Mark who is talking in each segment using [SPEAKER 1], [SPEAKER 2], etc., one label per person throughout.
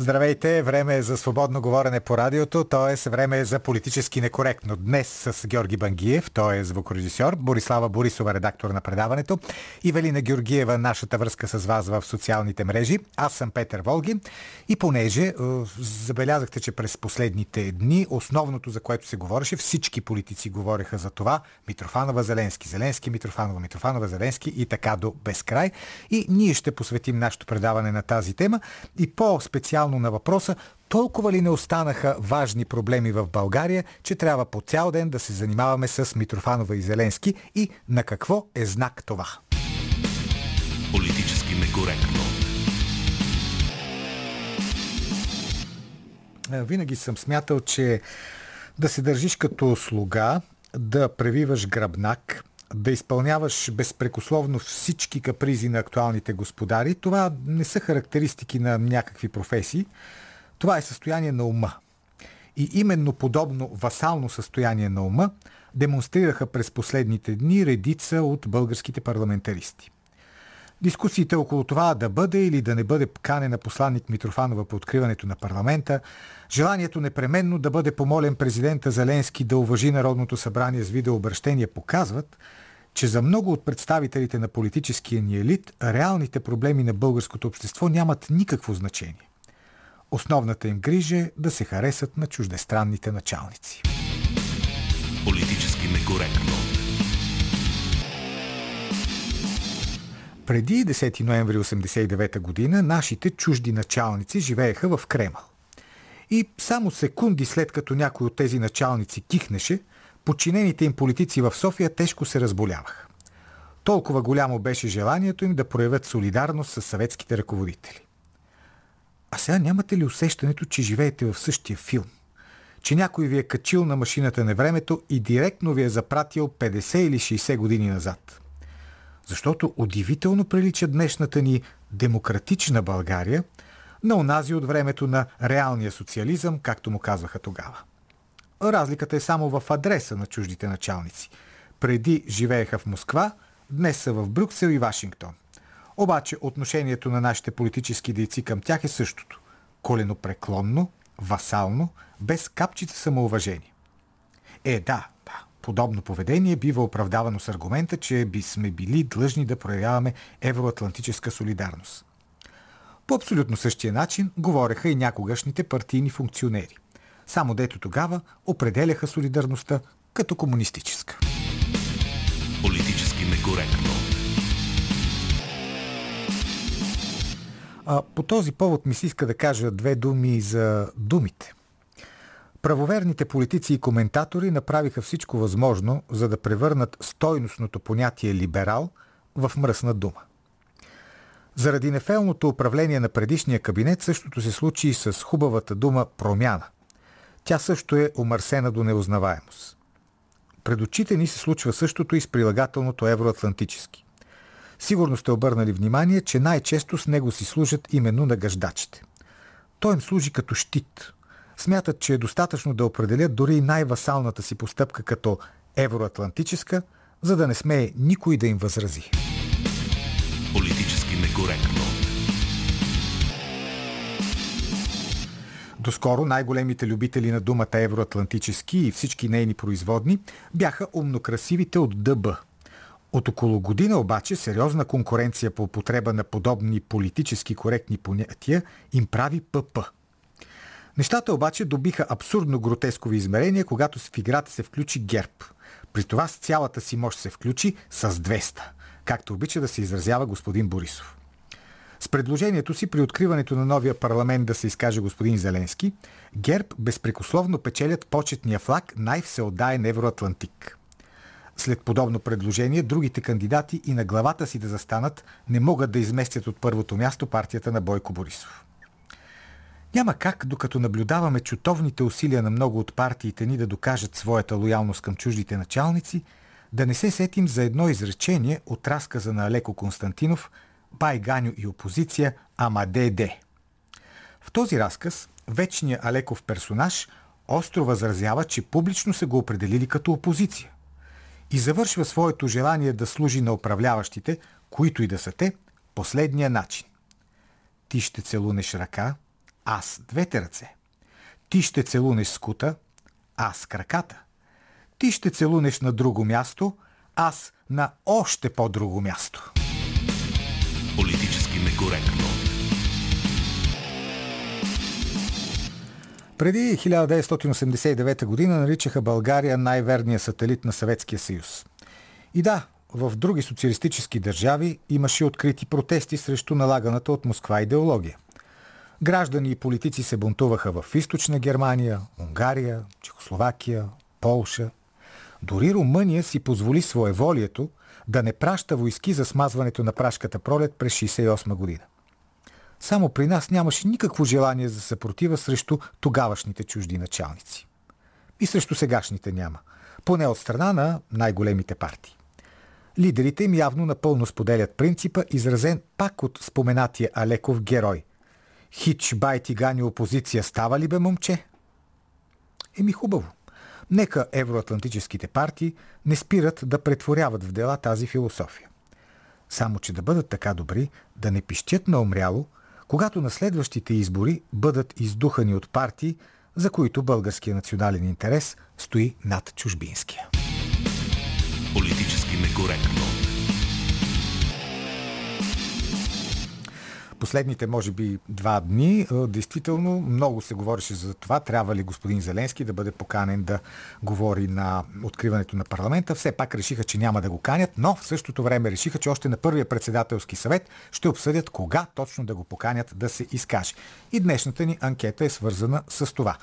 [SPEAKER 1] Здравейте, време е за свободно говорене по радиото, т.е. време е за политически некоректно. Днес с Георги Бангиев, той е звукорежисьор, Борислава Борисова, редактор на предаването, и Велина Георгиева, нашата връзка с вас в социалните мрежи. Аз съм Петър Волги и понеже е, забелязахте, че през последните дни основното, за което се говореше, всички политици говореха за това, Митрофанова, Зеленски, Зеленски, Митрофанова, Митрофанова, Зеленски и така до безкрай. И ние ще посветим нашето предаване на тази тема и по-специално специално на въпроса толкова ли не останаха важни проблеми в България, че трябва по цял ден да се занимаваме с Митрофанова и Зеленски и на какво е знак това?
[SPEAKER 2] Политически некоректно.
[SPEAKER 1] Винаги съм смятал, че да се държиш като слуга, да превиваш гръбнак, да изпълняваш безпрекословно всички капризи на актуалните господари, това не са характеристики на някакви професии. Това е състояние на ума. И именно подобно васално състояние на ума демонстрираха през последните дни редица от българските парламентаристи. Дискусиите около това да бъде или да не бъде канена посланник Митрофанова по откриването на парламента, желанието непременно да бъде помолен президента Зеленски да уважи Народното събрание с видеообращение показват, че за много от представителите на политическия ни елит реалните проблеми на българското общество нямат никакво значение. Основната им грижа е да се харесат на чуждестранните началници.
[SPEAKER 2] Политически некоректно.
[SPEAKER 1] Преди 10 ноември 1989 година нашите чужди началници живееха в Кремъл. И само секунди след като някой от тези началници кихнеше, подчинените им политици в София тежко се разболяваха. Толкова голямо беше желанието им да проявят солидарност с съветските ръководители. А сега нямате ли усещането, че живеете в същия филм? Че някой ви е качил на машината на времето и директно ви е запратил 50 или 60 години назад? Защото удивително прилича днешната ни демократична България на онази от времето на реалния социализъм, както му казваха тогава. Разликата е само в адреса на чуждите началници. Преди живееха в Москва, днес са в Брюксел и Вашингтон. Обаче отношението на нашите политически дейци към тях е същото. Коленопреклонно, васално, без капчица самоуважение. Е, да, да, подобно поведение бива оправдавано с аргумента, че би сме били длъжни да проявяваме евроатлантическа солидарност. По абсолютно същия начин говореха и някогашните партийни функционери – само дето тогава определяха солидарността като комунистическа.
[SPEAKER 2] Политически некоректно.
[SPEAKER 1] А, по този повод ми се иска да кажа две думи за думите. Правоверните политици и коментатори направиха всичко възможно, за да превърнат стойностното понятие либерал в мръсна дума. Заради нефелното управление на предишния кабинет същото се случи и с хубавата дума промяна – тя също е омърсена до неузнаваемост. Пред очите ни се случва същото и с прилагателното евроатлантически. Сигурно сте обърнали внимание, че най-често с него си служат именно на гъждачите. Той им служи като щит. Смятат, че е достатъчно да определят дори най-васалната си постъпка като евроатлантическа, за да не смее никой да им възрази.
[SPEAKER 2] Политически некоректно.
[SPEAKER 1] Доскоро най-големите любители на думата евроатлантически и всички нейни производни бяха умнокрасивите от ДБ. От около година обаче сериозна конкуренция по употреба на подобни политически коректни понятия им прави ПП. Нещата обаче добиха абсурдно гротескови измерения, когато в играта се включи ГЕРБ. При това с цялата си мощ се включи с 200, както обича да се изразява господин Борисов. С предложението си при откриването на новия парламент да се изкаже господин Зеленски, ГЕРБ безпрекословно печелят почетния флаг най-всеотдаен евроатлантик. След подобно предложение, другите кандидати и на главата си да застанат не могат да изместят от първото място партията на Бойко Борисов. Няма как, докато наблюдаваме чутовните усилия на много от партиите ни да докажат своята лоялност към чуждите началници, да не се сетим за едно изречение от разказа на Алеко Константинов – Байганю и опозиция, ама ДД. В този разказ вечният Алеков персонаж остро възразява, че публично са го определили като опозиция. И завършва своето желание да служи на управляващите, които и да са те, последния начин. Ти ще целунеш ръка, аз двете ръце. Ти ще целунеш скута, аз краката. Ти ще целунеш на друго място, аз на още по-друго място.
[SPEAKER 2] Политически некоректно.
[SPEAKER 1] Преди 1989 година наричаха България най-верния сателит на Съветския съюз. И да, в други социалистически държави имаше открити протести срещу налаганата от Москва идеология. Граждани и политици се бунтуваха в източна Германия, Унгария, Чехословакия, Полша. Дори Румъния си позволи своеволието да не праща войски за смазването на прашката пролет през 1968 година. Само при нас нямаше никакво желание за съпротива срещу тогавашните чужди началници. И срещу сегашните няма. Поне от страна на най-големите партии. Лидерите им явно напълно споделят принципа, изразен пак от споменатия Алеков герой. Хич бай тигани опозиция става ли бе, момче? Еми хубаво. Нека евроатлантическите партии не спират да претворяват в дела тази философия. Само, че да бъдат така добри, да не пищят на умряло, когато на следващите избори бъдат издухани от партии, за които българския национален интерес стои над чужбинския.
[SPEAKER 2] Политически некоректно.
[SPEAKER 1] Последните, може би, два дни, действително много се говореше за това, трябва ли господин Зеленски да бъде поканен да говори на откриването на парламента. Все пак решиха, че няма да го канят, но в същото време решиха, че още на първия председателски съвет ще обсъдят кога точно да го поканят да се изкаже. И днешната ни анкета е свързана с това.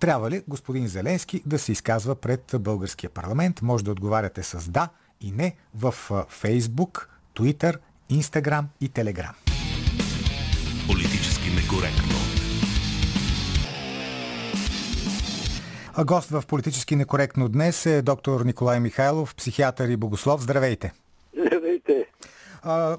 [SPEAKER 1] Трябва ли господин Зеленски да се изказва пред българския парламент? Може да отговаряте с да и не в Фейсбук, Twitter, Instagram и Telegram.
[SPEAKER 2] Политически некоректно.
[SPEAKER 1] А гост в Политически некоректно днес е доктор Николай Михайлов, психиатър и богослов. Здравейте!
[SPEAKER 3] Здравейте!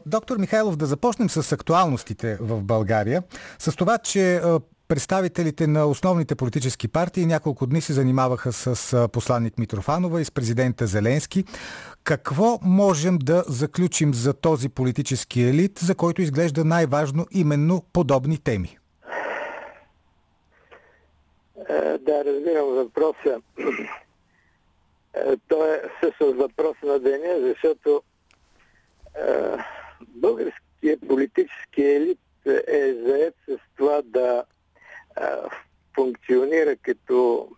[SPEAKER 1] доктор Михайлов, да започнем с актуалностите в България. С това, че представителите на основните политически партии няколко дни се занимаваха с посланник Митрофанова и с президента Зеленски. Какво можем да заключим за този политически елит, за който изглежда най-важно именно подобни теми?
[SPEAKER 3] Е, да, разбирам въпроса. Е, той е всъщност въпрос на деня, защото е, българският политически елит е заед с това да функционира като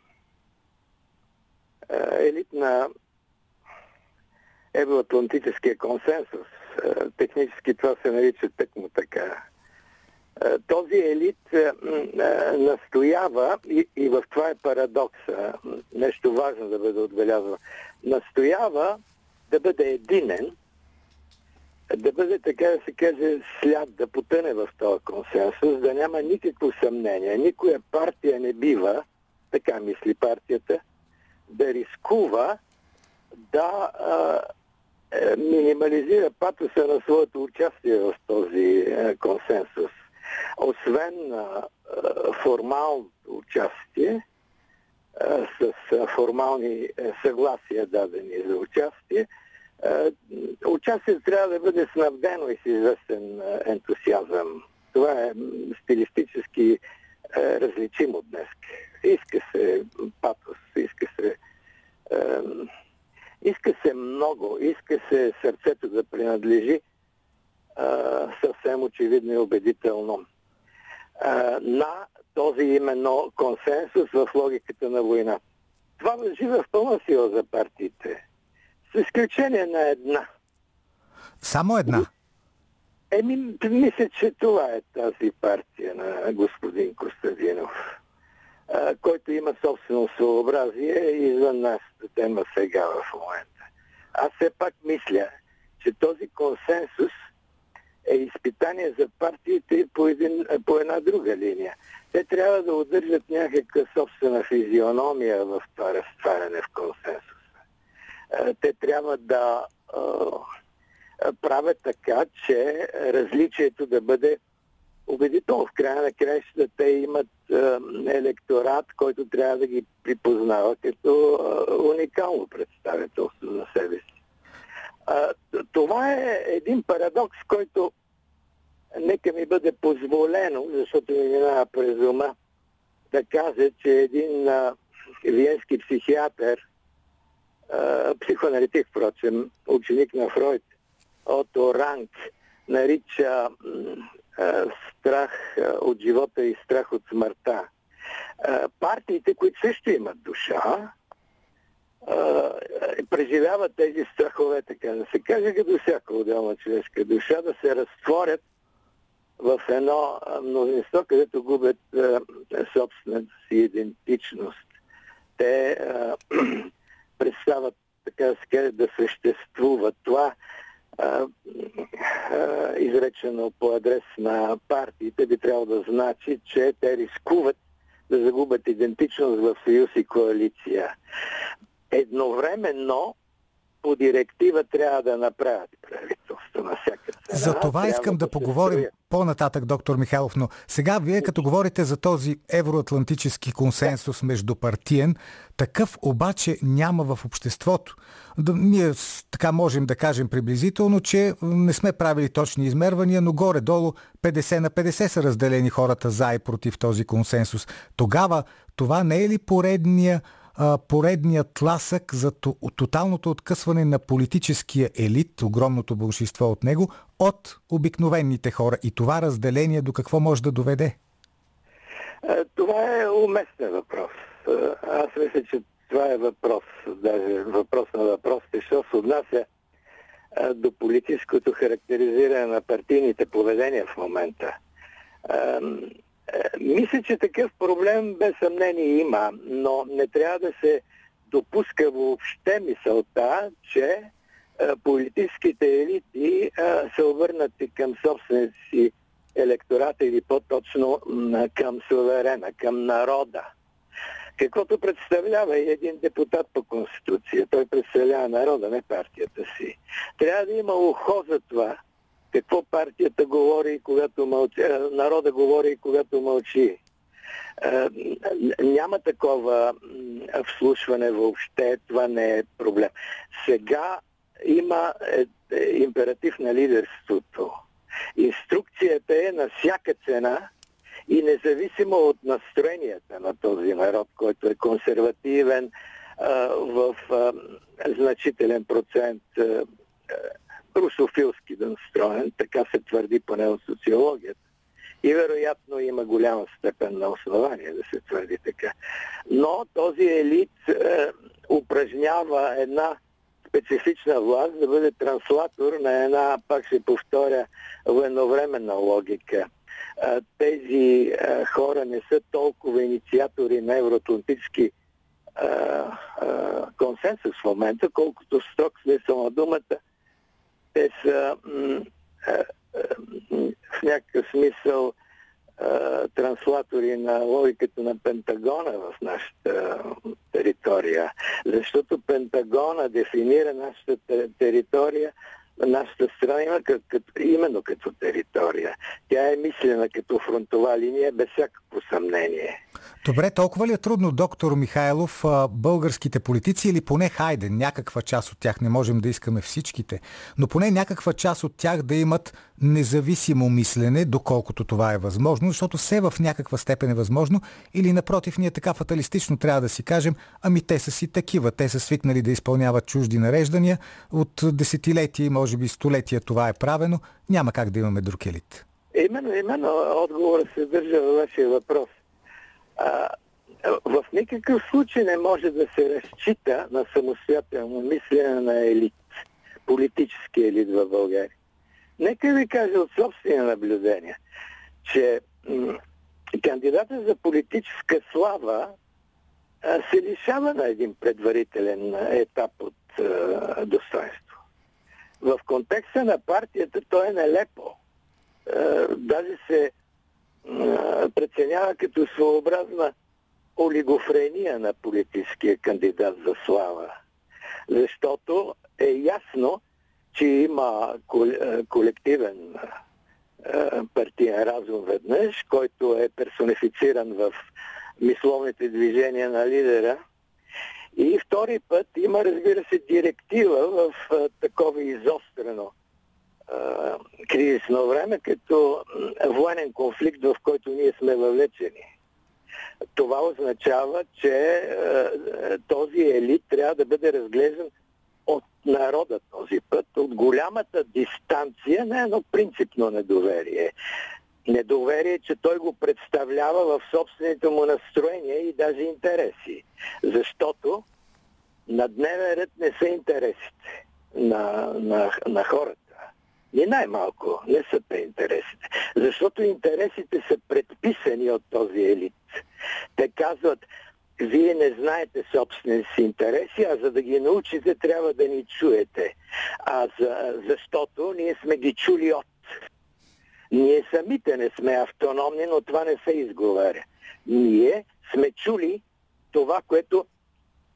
[SPEAKER 3] елит на евроатлантическия консенсус. Технически това се нарича тъкмо така. Този елит настоява, и, в това е парадокса, нещо важно да бъде отбелязано, настоява да бъде единен, да бъде, така да се каже, след да потъне в този консенсус, няма никакво съмнение. Никоя партия не бива, така мисли партията, да рискува да а, е, минимализира патоса на своето участие в този а, консенсус. Освен а, формалното участие, а, с а, формални съгласия дадени за участие, е, участието трябва да бъде снабдено и с известен е, ентусиазъм. Това е стилистически е, различимо днес. Иска се патос, иска се иска се много, иска се сърцето да принадлежи съвсем очевидно и убедително на този именно консенсус в логиката на война. Това въжи в пълна сила за партиите. С изключение на една.
[SPEAKER 1] Само една?
[SPEAKER 3] Еми, мисля, че това е тази партия на господин Костадинов, а, който има собствено своеобразие извън нашата тема сега в момента. Аз все пак мисля, че този консенсус е изпитание за партиите по, един, по една друга линия. Те трябва да удържат някаква собствена физиономия в това разтваряне в консенсус. Е, те трябва да правят така, че различието да бъде убедително. В края на краищата те имат електорат, който трябва да ги припознава като уникално представителство за себе си. Това е един парадокс, който нека ми бъде позволено, защото ми минава през ума, да кажа, че един а, виенски психиатър, а, психоаналитик, впрочем, ученик на Фройд, от Оранг, нарича страх от живота и страх от смъртта. Партиите, които също имат душа, преживяват тези страхове, така да се каже, като всяка отделна човешка душа, да се разтворят в едно мнозинство, където губят собствената си идентичност. Те представят, така да се каже, да съществуват. Това изречено по адрес на партиите би трябвало да значи, че те рискуват да загубят идентичност в съюз и коалиция. Едновременно по директива трябва да направят правителство на всяка цена.
[SPEAKER 1] За това искам да, да поговорим по-нататък, доктор Михайлов, но сега вие като говорите за този евроатлантически консенсус между партиен, такъв обаче няма в обществото. Да, ние така можем да кажем приблизително, че не сме правили точни измервания, но горе-долу 50 на 50 са разделени хората за и против този консенсус. Тогава това не е ли поредния поредният тласък за тоталното откъсване на политическия елит, огромното большинство от него, от обикновените хора. И това разделение до какво може да доведе?
[SPEAKER 3] Това е уместен въпрос. Аз мисля, че това е въпрос, даже въпрос на въпросите, що се отнася до политическото характеризиране на партийните поведения в момента. Мисля, че такъв проблем без съмнение има, но не трябва да се допуска въобще мисълта, че политическите елити са обърнати към собствените си електората или по-точно към суверена, към народа. Каквото представлява и един депутат по Конституция. Той представлява народа, не партията си. Трябва да има ухо за това, какво партията говори, когато мълчи, народа говори, когато мълчи. Няма такова вслушване въобще, това не е проблем. Сега има е, е, императив на лидерството. Инструкцията е на всяка цена и независимо от настроенията на този народ, който е консервативен в значителен процент русофилски настроен, така се твърди поне от социологията. И вероятно има голяма степен на основание да се твърди така. Но този елит е, упражнява една специфична власт да бъде транслатор на една, пак ще повторя, военновременна логика. Е, тези е, хора не са толкова инициатори на евроатлантически е, консенсус в момента, колкото строг смисъл на думата – те са в някакъв смисъл транслатори на логиката на Пентагона в нашата територия. Защото Пентагона дефинира нашата територия нашата страна има като, именно като територия. Тя е мислена като фронтова линия без всякакво съмнение.
[SPEAKER 1] Добре, толкова ли е трудно, доктор Михайлов, българските политици или поне хайде, някаква част от тях, не можем да искаме всичките, но поне някаква част от тях да имат независимо мислене, доколкото това е възможно, защото все в някаква степен е възможно, или напротив, ние така фаталистично трябва да си кажем, ами те са си такива, те са свикнали да изпълняват чужди нареждания, от десетилетия, може би столетия това е правено, няма как да имаме друг елит.
[SPEAKER 3] Именно, именно отговорът се държа във вашия въпрос. А, в никакъв случай не може да се разчита на самостоятелно мислене на елит, политически елит в България. Нека ви кажа от собствени наблюдения, че м- кандидата за политическа слава а, се лишава на един предварителен етап от а, достоинство. В контекста на партията той е нелепо. А, даже се преценява като своеобразна олигофрения на политическия кандидат за слава. Защото е ясно, че има колективен партиен разум веднъж, който е персонифициран в мисловните движения на лидера. И втори път има, разбира се, директива в а, такова изострено а, кризисно време, като военен конфликт, в който ние сме въвлечени. Това означава, че а, този елит трябва да бъде разглеждан от народа този път, от голямата дистанция на едно принципно недоверие. Недоверие, че той го представлява в собствените му настроения и даже интереси. Защото на дневен ред не са интересите на, на, на хората. И най-малко не са те интересите. Защото интересите са предписани от този елит. Те казват, вие не знаете собствените си интереси, а за да ги научите, трябва да ни чуете. А за, защото ние сме ги чули от. Ние самите не сме автономни, но това не се изговаря. Ние сме чули това, което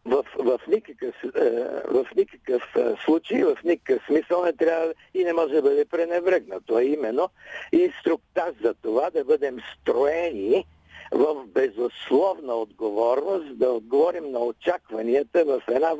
[SPEAKER 3] в, в, никакъв, е, в никакъв е, случай, в никакъв смисъл не трябва и не може да бъде пренебрегнато. А именно инструктаж за това да бъдем строени в безусловна отговорност да отговорим на очакванията в една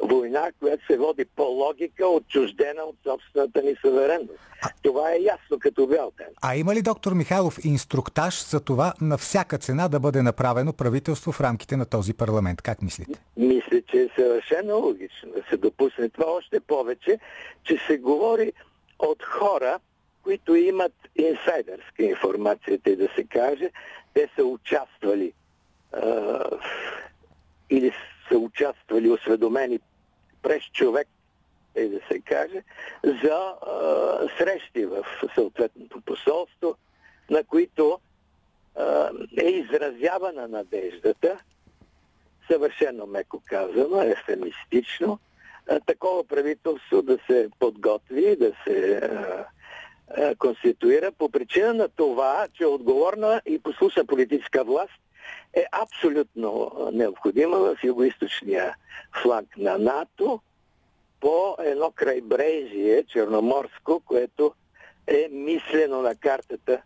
[SPEAKER 3] война, която се води по логика, отчуждена от собствената ни суверенност. Това е ясно като бял ден.
[SPEAKER 1] А има ли, доктор Михайлов, инструктаж за това на всяка цена да бъде направено правителство в рамките на този парламент? Как мислите?
[SPEAKER 3] Мисля, че е съвършено логично да се допусне това още повече, че се говори от хора, които имат инсайдърска информация, и да се каже, те са участвали а, или са участвали осведомени през човек, е да се каже, за а, срещи в съответното посолство, на които а, е изразявана надеждата, съвършено меко казано, ефемистично, а, такова правителство да се подготви, да се а, е, конституира по причина на това, че отговорна и послушна политическа власт е абсолютно необходима в югоисточния фланг на НАТО по едно крайбрежие черноморско, което е мислено на картата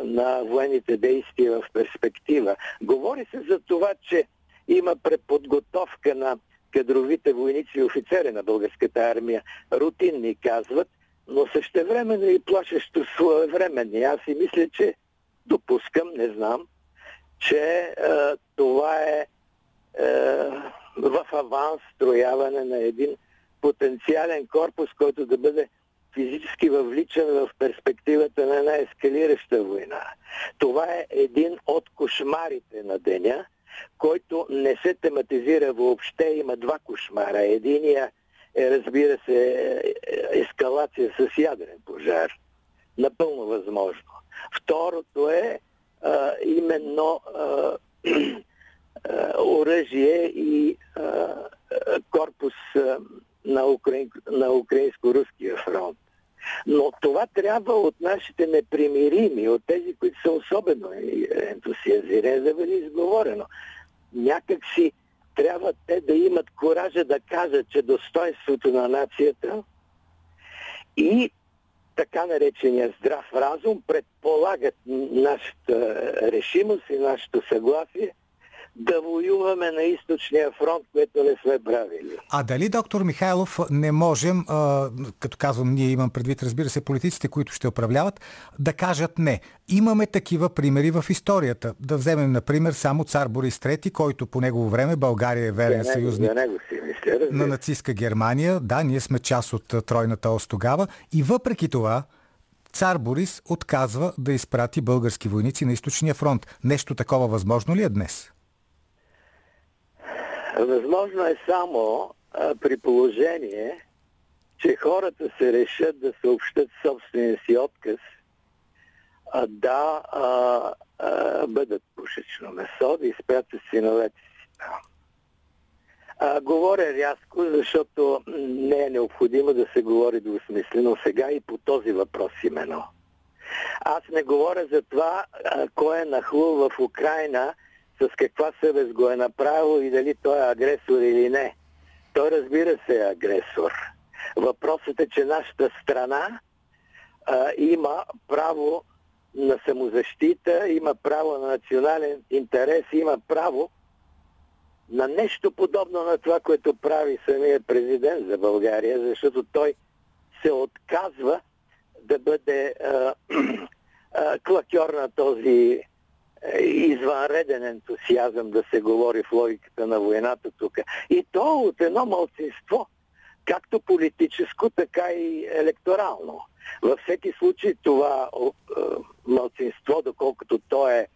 [SPEAKER 3] на военните действия в перспектива. Говори се за това, че има преподготовка на кадровите войници и офицери на българската армия. Рутинни казват – но същевременно и плашещо своевременни. Аз си мисля, че допускам, не знам, че е, това е, е в аванс строяване на един потенциален корпус, който да бъде физически въвличан в перспективата на една ескалираща война. Това е един от кошмарите на деня, който не се тематизира въобще. Има два кошмара. Единия е, разбира се, ескалация с ядрен пожар. Напълно възможно. Второто е а, именно а, а, оръжие и а, корпус а, на, Украин, на Украинско-руския фронт. Но това трябва от нашите непримирими, от тези, които са особено ентусиазирани, да бъде изговорено. Някак си трябва те да имат коража да кажат, че достоинството на нацията и така наречения здрав разум предполагат нашата решимост и нашето съгласие да воюваме на източния фронт, което не сме правили.
[SPEAKER 1] А дали, доктор Михайлов, не можем, а, като казвам, ние имам предвид, разбира се, политиците, които ще управляват, да кажат не. Имаме такива примери в историята. Да вземем, например, само цар Борис III, който по негово време България е верен
[SPEAKER 3] за
[SPEAKER 1] съюзник
[SPEAKER 3] за него си мисля,
[SPEAKER 1] на нацистска Германия. Да, ние сме част от тройната ос тогава. И въпреки това, цар Борис отказва да изпрати български войници на източния фронт. Нещо такова възможно ли е днес?
[SPEAKER 3] Възможно е само а, при положение, че хората се решат да съобщат собствения си отказ а, да а, а, бъдат пушечно месо, да изпратят синовете си там. А, говоря рязко, защото не е необходимо да се говори двусмислено сега и по този въпрос именно. Аз не говоря за това, а, кой е нахлул в Украина с каква съвест го е направил и дали той е агресор или не. Той разбира се е агресор. Въпросът е, че нашата страна а, има право на самозащита, има право на национален интерес, има право на нещо подобно на това, което прави самия президент за България, защото той се отказва да бъде а, а, клакьор на този извънреден ентусиазъм да се говори в логиката на войната тук. И то от едно малцинство, както политическо, така и електорално. Във всеки случай това малцинство, доколкото то е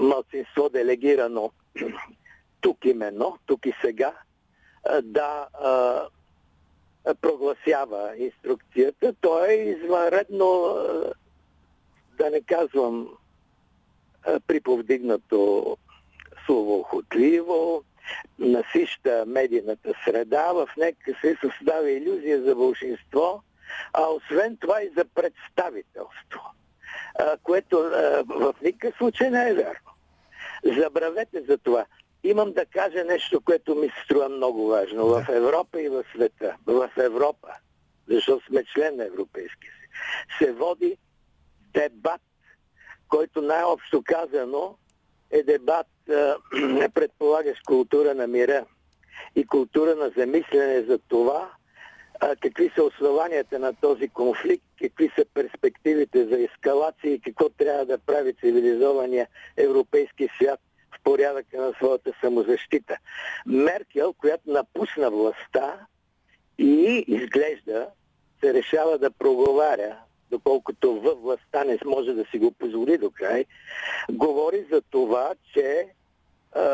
[SPEAKER 3] малцинство делегирано тук именно, тук и сега, да прогласява инструкцията. То е извънредно, да не казвам приповдигнато словоохотливо, насища медийната среда, в нека се създава иллюзия за вълшинство, а освен това и за представителство, което в никакъв случай не е верно. Забравете за това. Имам да кажа нещо, което ми се струва много важно. В Европа и в света, в Европа, защото сме член на Европейския съюз, се води дебат, който най-общо казано е дебат, предполагащ култура на мира и култура на замислене за това, какви са основанията на този конфликт, какви са перспективите за ескалация и какво трябва да прави цивилизования европейски свят в порядъка на своята самозащита. Меркел, която напусна властта и изглежда се решава да проговаря, доколкото във властта не може да си го позволи до край, говори за това, че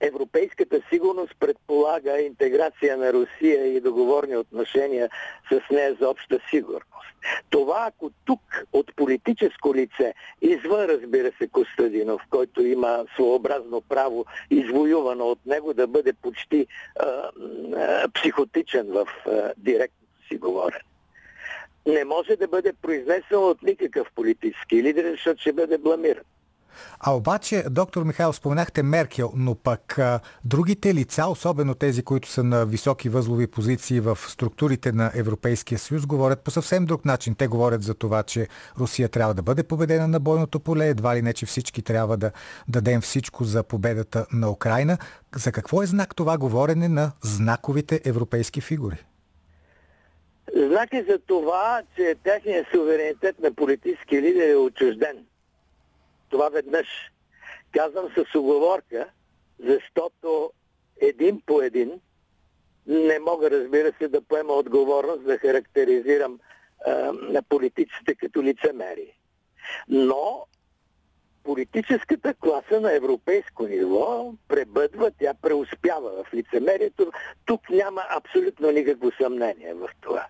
[SPEAKER 3] европейската сигурност предполага интеграция на Русия и договорни отношения с нея за обща сигурност. Това, ако тук от политическо лице, извън разбира се Костадинов, който има своеобразно право, извоювано от него да бъде почти а, а, психотичен в а, директното си говорене, не може да бъде произнесен от никакъв политически лидер, защото ще бъде бламиран.
[SPEAKER 1] А обаче, доктор Михайлов, споменахте Меркел, но пък а, другите лица, особено тези, които са на високи възлови позиции в структурите на Европейския съюз, говорят по съвсем друг начин. Те говорят за това, че Русия трябва да бъде победена на бойното поле, едва ли не, че всички трябва да дадем всичко за победата на Украина. За какво е знак това говорене на знаковите европейски фигури?
[SPEAKER 3] Знак е за това, че техният суверенитет на политически лидер е отчужден това веднъж. Казвам с оговорка, защото един по един не мога, разбира се, да поема отговорност да характеризирам а, на политиците като лицемери. Но политическата класа на европейско ниво пребъдва, тя преуспява в лицемерието. Тук няма абсолютно никакво съмнение в това.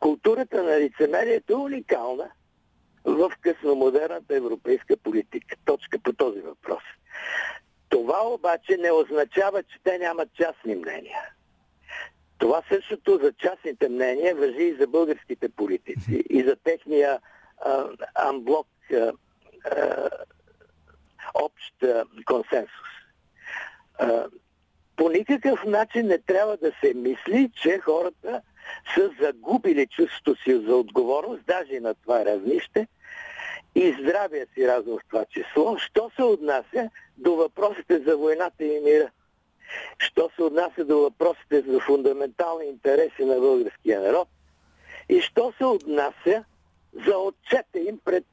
[SPEAKER 3] Културата на лицемерието е уникална – в късномодерната европейска политика. Точка по този въпрос. Това обаче не означава, че те нямат частни мнения. Това същото за частните мнения въжи и за българските политици, и за техния а, амблок а, а, общ а, консенсус. А, по никакъв начин не трябва да се мисли, че хората са загубили чувството си за отговорност, даже на това равнище, и здравия си разум в това число, що се отнася до въпросите за войната и мира. Що се отнася до въпросите за фундаментални интереси на българския народ и що се отнася за отчета им пред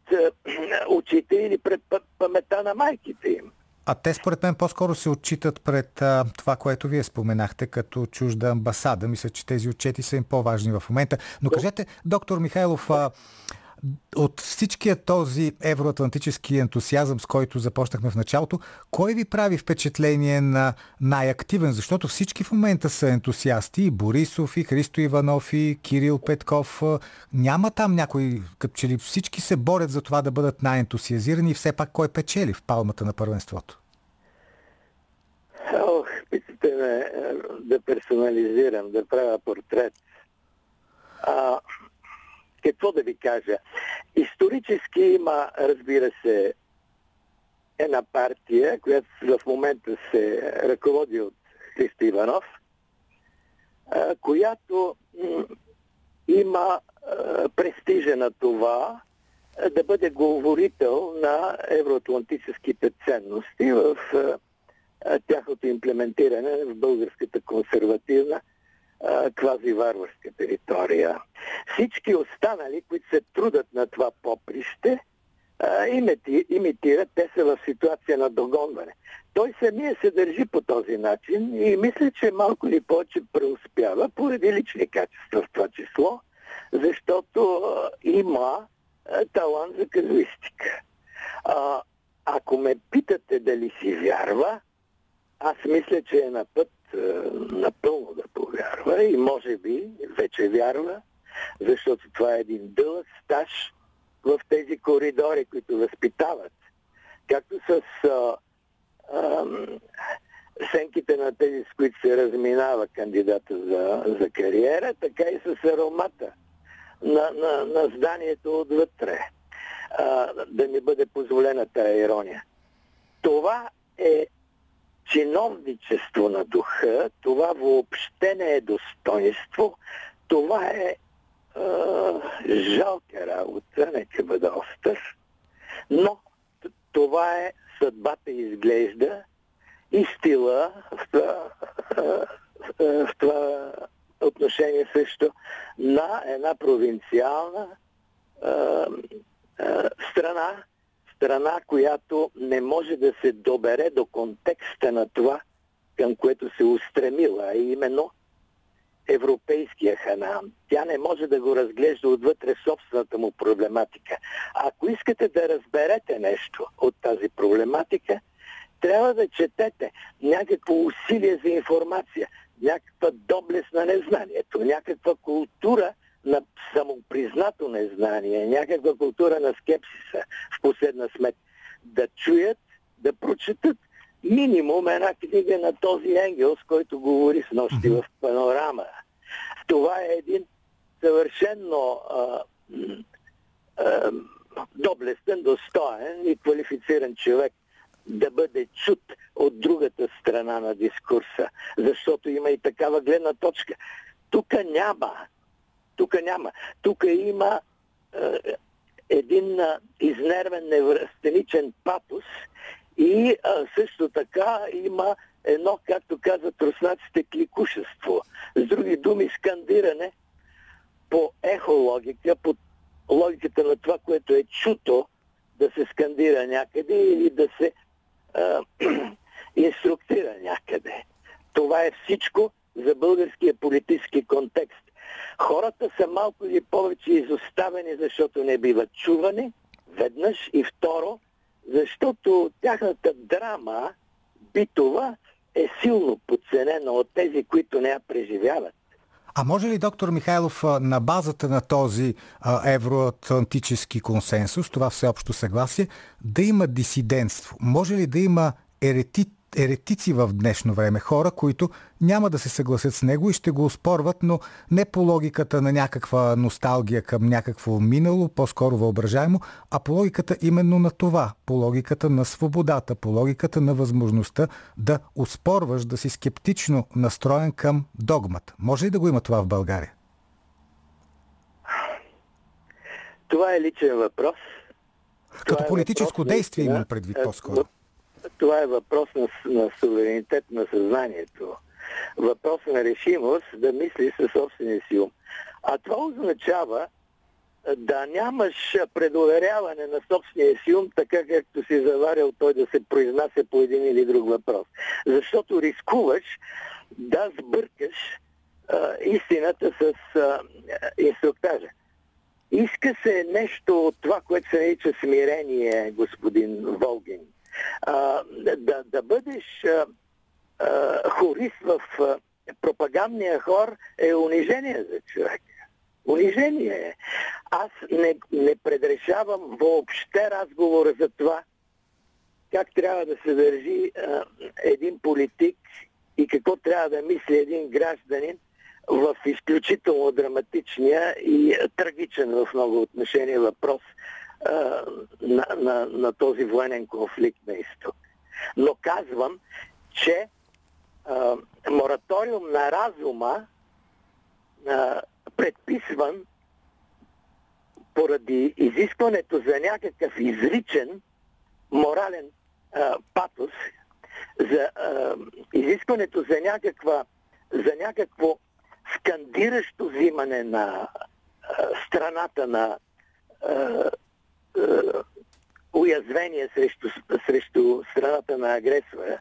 [SPEAKER 3] очите или пред памета на майките им.
[SPEAKER 1] А те според мен по-скоро се отчитат пред а, това, което вие споменахте като чужда амбасада. Мисля, че тези отчети са им по-важни в момента. Но кажете, доктор Михайлов, а, от всичкия този евроатлантически ентусиазъм, с който започнахме в началото, кой ви прави впечатление на най-активен? Защото всички в момента са ентусиасти. И Борисов, и Христо Иванов, и Кирил Петков. Няма там някой, като че ли всички се борят за това да бъдат най-ентусиазирани и все пак кой печели в палмата на първенството?
[SPEAKER 3] Ох, питате ме е, да персонализирам, да правя портрет. А, какво да ви кажа? Исторически има, разбира се, една партия, която в момента се ръководи от Христо Иванов, която има престижа на това да бъде говорител на евроатлантическите ценности в тяхното имплементиране в българската консервативна квази-варварска територия. Всички останали, които се трудат на това поприще, имитират, те са в ситуация на догонване. Той самия се държи по този начин и мисля, че малко ли повече преуспява поради лични качества в това число, защото има талант за казуистика. А, ако ме питате дали си вярва, аз мисля, че е на път напълно да повярва и може би вече вярва, защото това е един дълъг стаж в тези коридори, които възпитават. Както с а, а, сенките на тези, с които се разминава кандидата за, за кариера, така и с аромата на, на, на зданието отвътре. А, да ми бъде позволена тая ирония. Това е чиновничество на духа, това въобще не е достоинство, това е жалка работа, нека бъда остър, но това е съдбата изглежда и стила в това, в това отношение също на една провинциална страна, страна, която не може да се добере до контекста на това, към което се устремила, а именно европейския ханан. Тя не може да го разглежда отвътре собствената му проблематика. Ако искате да разберете нещо от тази проблематика, трябва да четете някакво усилие за информация, някаква доблест на незнанието, някаква култура на самопризнато незнание, някаква култура на скепсиса в последна смет. Да чуят, да прочетат минимум една книга на този Енгелс, който говори с нощи в панорама. Това е един съвършенно а, а, доблестен, достоен и квалифициран човек да бъде чут от другата страна на дискурса, защото има и такава гледна точка. Тук няма. Тук няма. Тук има а, един а, изнервен неврастеничен патос и а, също така има едно, както казват руснаците, кликушество. С други думи, скандиране по ехологика, по логиката на това, което е чуто да се скандира някъде или да се а, инструктира някъде. Това е всичко за българския политически контекст. Хората са малко или повече изоставени, защото не биват чувани, веднъж и второ, защото тяхната драма, битова, е силно подценена от тези, които не я преживяват.
[SPEAKER 1] А може ли, доктор Михайлов, на базата на този евроатлантически консенсус, това всеобщо съгласие, да има дисидентство? Може ли да има еретит еретици в днешно време, хора, които няма да се съгласят с него и ще го оспорват, но не по логиката на някаква носталгия към някакво минало, по-скоро въображаемо, а по логиката именно на това, по логиката на свободата, по логиката на възможността да оспорваш, да си скептично настроен към догмата. Може ли да го има това в България?
[SPEAKER 3] Това е личен въпрос.
[SPEAKER 1] Като това е политическо е действие имам предвид по-скоро
[SPEAKER 3] това е въпрос на, на суверенитет на съзнанието. Въпрос на решимост да мислиш със собствения си ум. А това означава да нямаш предоверяване на собствения си ум, така както си заварил той да се произнася по един или друг въпрос. Защото рискуваш да сбъркаш а, истината с а, инструктажа. Иска се нещо от това, което се нарича смирение, господин Волгин а, да, да бъдеш а, а, хорист в а, пропагандния хор е унижение за човек. Унижение е. Аз не, не предрешавам въобще разговора за това как трябва да се държи а, един политик и какво трябва да мисли един гражданин в изключително драматичния и трагичен в много отношения въпрос на, на, на този военен конфликт на изток. Но казвам, че а, мораториум на разума, а, предписван поради изискването за някакъв изричен морален а, патос, за а, изискването за някаква за някакво скандиращо взимане на а, страната на уязвение срещу, срещу страната на агресора,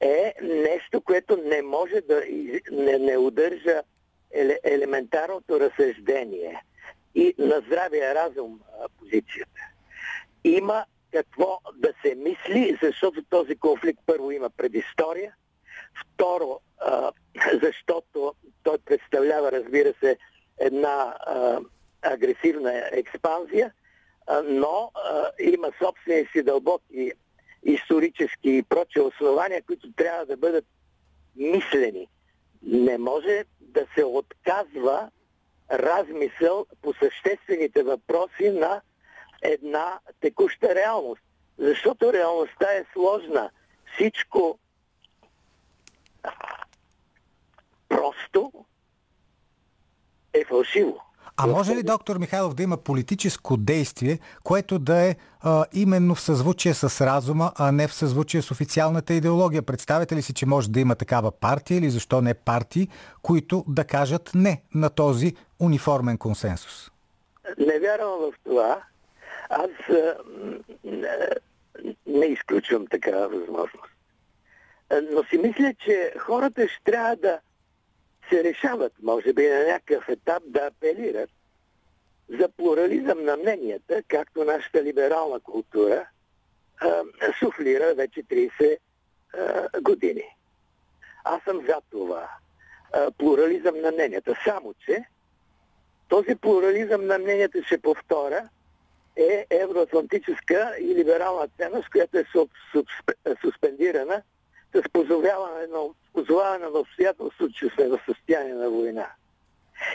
[SPEAKER 3] е нещо, което не може да не, не удържа еле, елементарното разсъждение и на здравия разум позицията. Има какво да се мисли, защото този конфликт първо има предистория, второ, защото той представлява, разбира се, една агресивна експанзия, но има собствени си дълбоки исторически и проче основания, които трябва да бъдат мислени. Не може да се отказва размисъл по съществените въпроси на една текуща реалност. Защото реалността е сложна. Всичко просто е фалшиво.
[SPEAKER 1] А може ли, доктор Михайлов, да има политическо действие, което да е а, именно в съзвучие с разума, а не в съзвучие с официалната идеология? Представете ли си, че може да има такава партия или защо не партии, които да кажат не на този униформен консенсус?
[SPEAKER 3] Не вярвам в това. Аз а, не изключвам такава възможност. Но си мисля, че хората ще трябва да се решават, може би на някакъв етап да апелират за плурализъм на мненията, както нашата либерална култура а, суфлира вече 30 а, години. Аз съм за това. А, плурализъм на мненията. Само, че този плурализъм на мненията, ще повторя, е евроатлантическа и либерална ценност, която е суспендирана с позоваване на, позоваване на обстоятелство, че сме в състояние на война.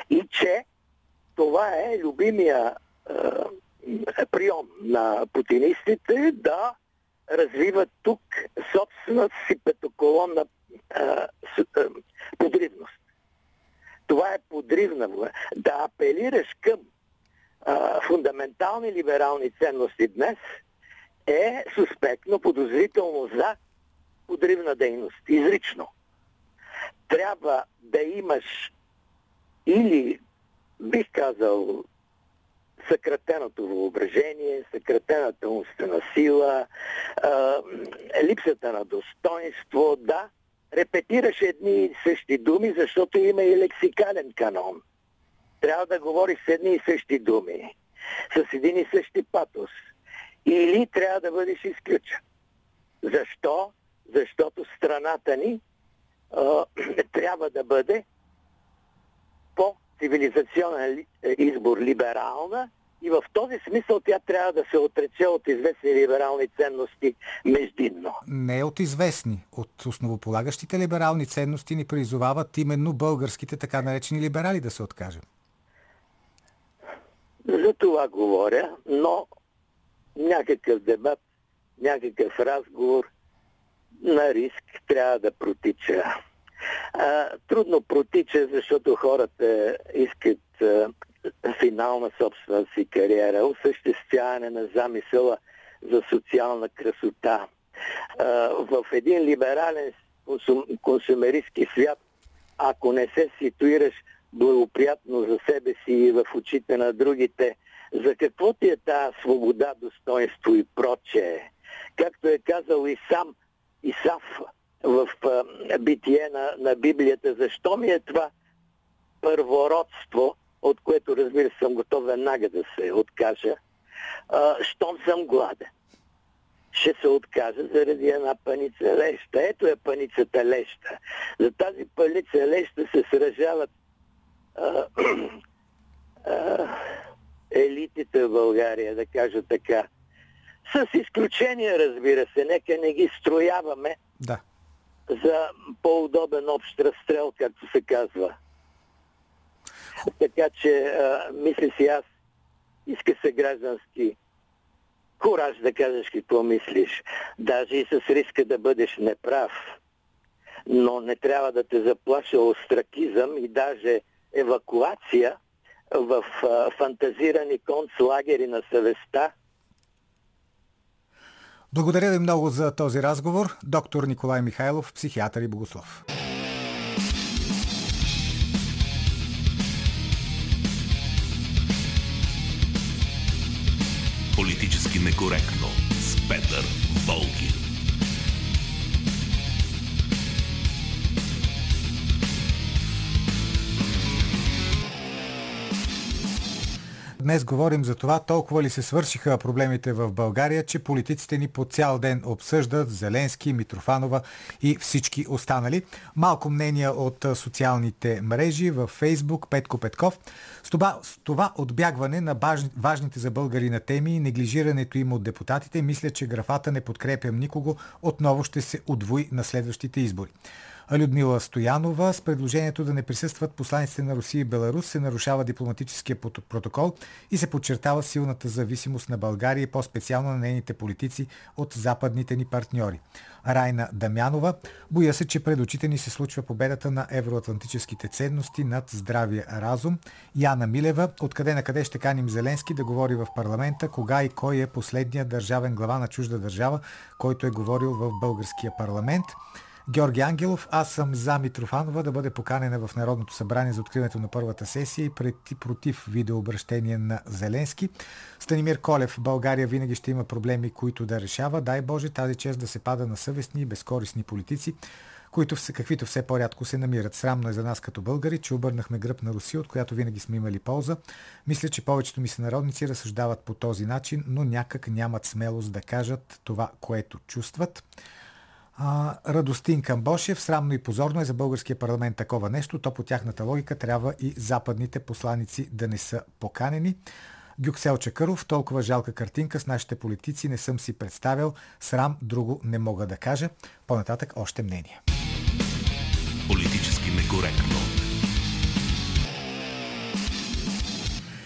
[SPEAKER 3] И че това е любимия е, прием на путинистите да развиват тук собствената си петоколонна е, е, подривност. Това е подривна война. Да апелираш към а, фундаментални либерални ценности днес е суспектно, подозрително за подривна дейност. Изрично. Трябва да имаш или, бих казал, съкратеното въображение, съкратената умствена сила, а, липсата на достоинство, да, репетираш едни и същи думи, защото има и лексикален канон. Трябва да говориш с едни и същи думи, с един и същи патос. Или трябва да бъдеш изключен. Защо? защото страната ни трябва да бъде по цивилизационен избор либерална и в този смисъл тя трябва да се отрече от известни либерални ценности междинно.
[SPEAKER 1] Не от известни. От основополагащите либерални ценности ни призовават именно българските така наречени либерали да се откажем.
[SPEAKER 3] За това говоря, но някакъв дебат, някакъв разговор на риск трябва да протича. А, трудно протича, защото хората искат а, финал на си кариера, осъществяване на замисъла за социална красота. А, в един либерален консум, консумеристски свят, ако не се ситуираш благоприятно за себе си и в очите на другите, за какво ти е тази свобода, достоинство и прочее? Както е казал и сам Исав в битие на, на Библията. Защо ми е това първородство, от което разбира се съм готов веднага да се откажа, а, щом съм гладен? Ще се откажа заради една паница леща. Ето е паницата леща. За тази паница леща се сражават а, а, елитите в България, да кажа така. С изключение, разбира се, нека не ги строяваме
[SPEAKER 1] да.
[SPEAKER 3] за по-удобен общ разстрел, както се казва. Така че, а, мисля си аз, иска се граждански кураж да кажеш какво мислиш, даже и с риска да бъдеш неправ. Но не трябва да те заплаша остракизъм и даже евакуация в а, фантазирани концлагери на съвестта.
[SPEAKER 1] Благодаря ви много за този разговор. Доктор Николай Михайлов, психиатър и богослов.
[SPEAKER 2] Политически некоректно с Петър Волгин.
[SPEAKER 1] Днес говорим за това толкова ли се свършиха проблемите в България, че политиците ни по цял ден обсъждат Зеленски, Митрофанова и всички останали. Малко мнения от социалните мрежи в Фейсбук, Петко Петков. С това, с това отбягване на важните за българи на теми и неглижирането им от депутатите, мисля, че графата не подкрепям никого, отново ще се удвои на следващите избори. Людмила Стоянова. С предложението да не присъстват посланиците на Русия и Беларус се нарушава дипломатическия протокол и се подчертава силната зависимост на България и по-специално на нейните политици от западните ни партньори. Райна Дамянова. Боя се, че пред очите ни се случва победата на евроатлантическите ценности над здравия разум. Яна Милева. Откъде на къде ще каним Зеленски да говори в парламента, кога и кой е последният държавен глава на чужда държава, който е говорил в българския парламент. Георги Ангелов, аз съм за Митрофанова да бъде поканена в Народното събрание за откриването на първата сесия и против видеообращение на Зеленски. Станимир Колев, България винаги ще има проблеми, които да решава. Дай Боже тази чест да се пада на съвестни и безкорисни политици, които все, каквито все по-рядко се намират. Срамно е за нас като българи, че обърнахме гръб на Русия, от която винаги сме имали полза. Мисля, че повечето ми сънародници разсъждават по този начин, но някак нямат смелост да кажат това, което чувстват. А, Радостин Камбошев, срамно и позорно е за българския парламент такова нещо, то по тяхната логика трябва и западните посланици да не са поканени. Гюксел Чакъров, толкова жалка картинка с нашите политици не съм си представил. Срам друго не мога да кажа. По-нататък още мнение.
[SPEAKER 2] Политически некоректно.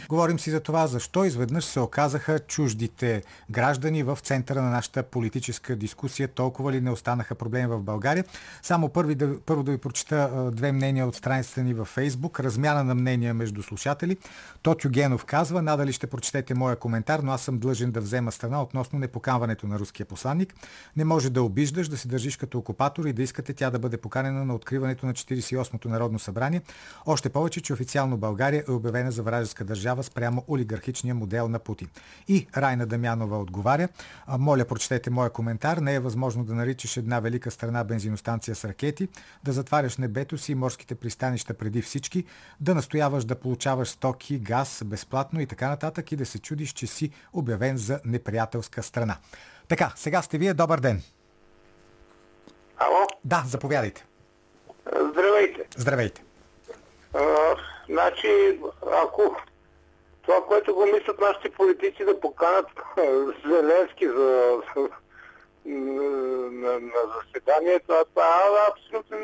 [SPEAKER 1] Говорим си за това защо изведнъж се оказаха чуждите граждани в центъра на нашата политическа дискусия. Толкова ли не останаха проблеми в България? Само първи да, първо да ви прочита две мнения от страницата ни във Фейсбук. Размяна на мнения между слушатели. Тотю Генов казва, надали ще прочетете моя коментар, но аз съм длъжен да взема страна относно непоканването на руския посланник. Не може да обиждаш, да се държиш като окупатор и да искате тя да бъде поканена на откриването на 48-то Народно събрание. Още повече, че официално България е обявена за вражеска държава държава спрямо олигархичния модел на Путин. И Райна Дамянова отговаря, моля прочетете моя коментар, не е възможно да наричаш една велика страна бензиностанция с ракети, да затваряш небето си и морските пристанища преди всички, да настояваш да получаваш стоки, газ безплатно и така нататък и да се чудиш, че си обявен за неприятелска страна. Така, сега сте вие. Добър ден.
[SPEAKER 4] Ало?
[SPEAKER 1] Да, заповядайте.
[SPEAKER 4] Здравейте.
[SPEAKER 1] Здравейте.
[SPEAKER 4] А, значи, ако това, което го мислят нашите политици да поканат Зеленски за, на, на заседанието, това, това абсолютно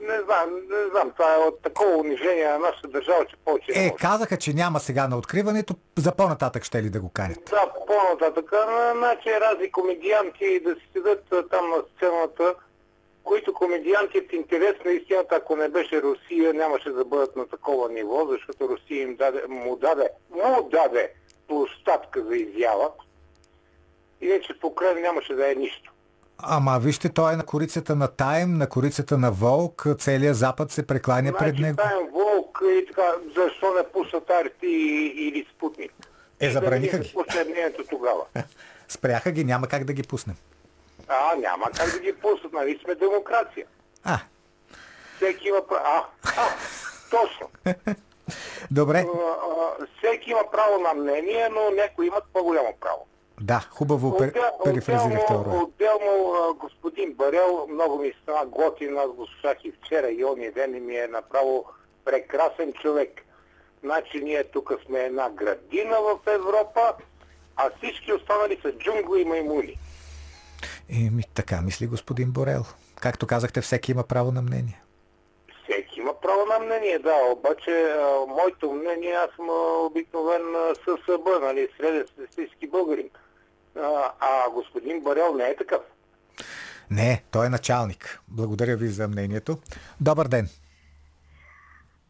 [SPEAKER 4] не знам, не знам, това е от такова унижение на нашата държава, че повече
[SPEAKER 1] Е, може. казаха, че няма сега на откриването, за по-нататък ще ли да го канят?
[SPEAKER 4] Да, по-нататък. Значи разни комедианти да си седат там на сцената, които комедианти в интерес на истината, ако не беше Русия, нямаше да бъдат на такова ниво, защото Русия им даде, му даде, му даде площадка за изява. Иначе по край нямаше да е нищо.
[SPEAKER 1] Ама вижте, той е на корицата на Тайм, на корицата на Волк, целият Запад се прекланя
[SPEAKER 4] значи,
[SPEAKER 1] пред него.
[SPEAKER 4] Тайм, Волк и така, защо не пуснат Арти или Спутник?
[SPEAKER 1] Е, забраниха
[SPEAKER 4] ги. Тогава.
[SPEAKER 1] Спряха ги, няма как да ги пуснем.
[SPEAKER 4] А, няма как да ги пуснат, нали сме демокрация.
[SPEAKER 1] А.
[SPEAKER 4] Всеки има право. А, а, точно.
[SPEAKER 1] Добре.
[SPEAKER 4] А, всеки има право на мнение, но някои имат по-голямо право.
[SPEAKER 1] Да, хубаво Отдел, перифразирахте
[SPEAKER 4] Отделно, отделно господин Барел, много ми стана готин, аз го слушах и вчера и ония ден и ми е направо прекрасен човек. Значи ние тук сме една градина в Европа, а всички останали са джунгли и маймуни.
[SPEAKER 1] Еми, така мисли господин Борел. Както казахте, всеки има право на мнение.
[SPEAKER 4] Всеки има право на мнение, да. Обаче, а, моето мнение, аз съм обикновен ССБ, нали, среден статистически българин. А, а господин Борел не е такъв.
[SPEAKER 1] Не, той е началник. Благодаря ви за мнението. Добър ден.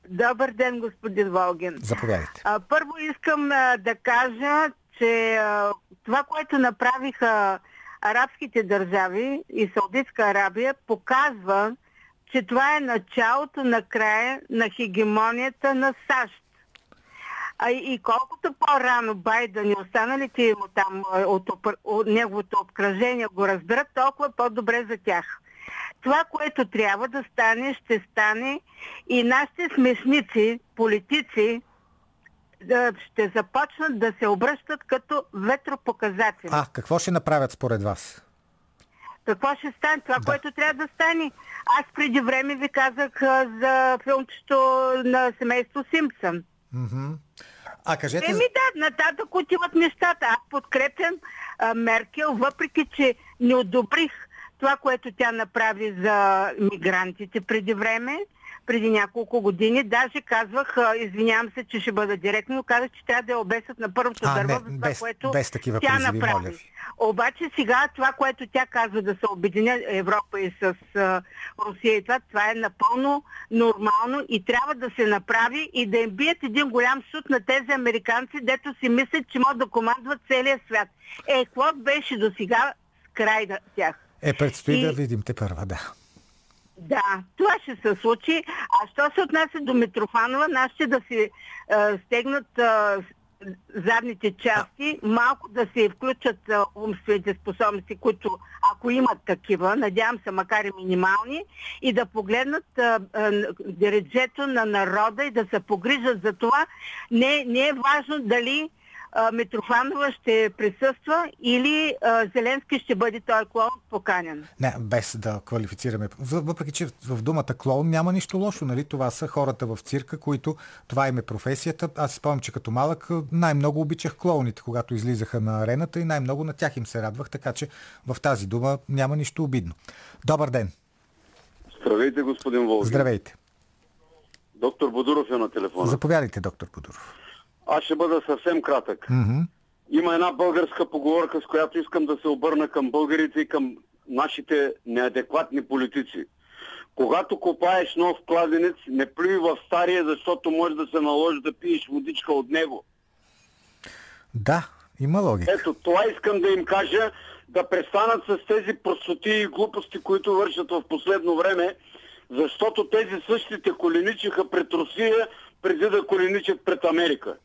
[SPEAKER 5] Добър ден, господин Волгин.
[SPEAKER 1] Заповядайте.
[SPEAKER 5] А, първо искам а, да кажа, че а, това, което направиха арабските държави и Саудитска Арабия, показва, че това е началото на края на хегемонията на САЩ. А, и колкото по-рано Байден и останалите му там а, от, опр- от неговото обкръжение го разберат, толкова по-добре за тях. Това, което трябва да стане, ще стане и нашите смешници, политици, ще започнат да се обръщат като ветропоказатели.
[SPEAKER 1] А, какво ще направят според вас?
[SPEAKER 5] Какво ще стане? Това, да. което трябва да стане. Аз преди време ви казах а, за филмчето на семейство Симпсън.
[SPEAKER 1] А кажете...
[SPEAKER 5] Еми да, нататък отиват нещата. Аз подкрепям а, Меркел, въпреки че не одобрих това, което тя направи за мигрантите преди време, преди няколко години. Даже казвах, извинявам се, че ще бъда директно, но казах, че трябва да я обесят на първото
[SPEAKER 1] А,
[SPEAKER 5] дърво
[SPEAKER 1] не,
[SPEAKER 5] за това,
[SPEAKER 1] без-
[SPEAKER 5] което
[SPEAKER 1] без такива
[SPEAKER 5] тя
[SPEAKER 1] призиви,
[SPEAKER 5] направи.
[SPEAKER 1] моля.
[SPEAKER 5] Обаче сега това, което тя казва да се обединя Европа и с а, Русия и това, това е напълно нормално и трябва да се направи и да им бият един голям суд на тези американци, дето си мислят, че могат да командват целия свят. Е, какво беше до сега край на тях?
[SPEAKER 1] Е, предстои
[SPEAKER 5] И-
[SPEAKER 1] да видим те първа, да.
[SPEAKER 5] Да, това ще се случи. А що се отнася до Митрофанова, нашите да а, стегнат а, задните части, малко да се включат а, умствените способности, които ако имат такива, надявам се, макар и минимални, и да погледнат а, а, на народа и да се погрижат за това. Не, не е важно дали а, Митрофанова ще присъства или а, Зеленски ще бъде той клон поканен.
[SPEAKER 1] Не, без да квалифицираме. Въпреки, че в думата клоун няма нищо лошо, нали? Това са хората в цирка, които това им е професията. Аз си спомням, че като малък най-много обичах клоуните, когато излизаха на арената и най-много на тях им се радвах, така че в тази дума няма нищо обидно. Добър ден!
[SPEAKER 6] Здравейте, господин Волгин.
[SPEAKER 1] Здравейте!
[SPEAKER 6] Доктор Бодуров е на телефона.
[SPEAKER 1] Заповядайте, доктор Подуров.
[SPEAKER 6] Аз ще бъда съвсем кратък.
[SPEAKER 1] Мгм.
[SPEAKER 6] Има една българска поговорка, с която искам да се обърна към българите и към нашите неадекватни политици. Когато копаеш нов кладенец, не плюй в стария, защото може да се наложи да пиеш водичка от него.
[SPEAKER 1] Да, има логика.
[SPEAKER 6] Ето, това искам да им кажа, да престанат с тези простоти и глупости, които вършат в последно време, защото тези същите коленичиха пред Русия, преди да коленичат пред Америка.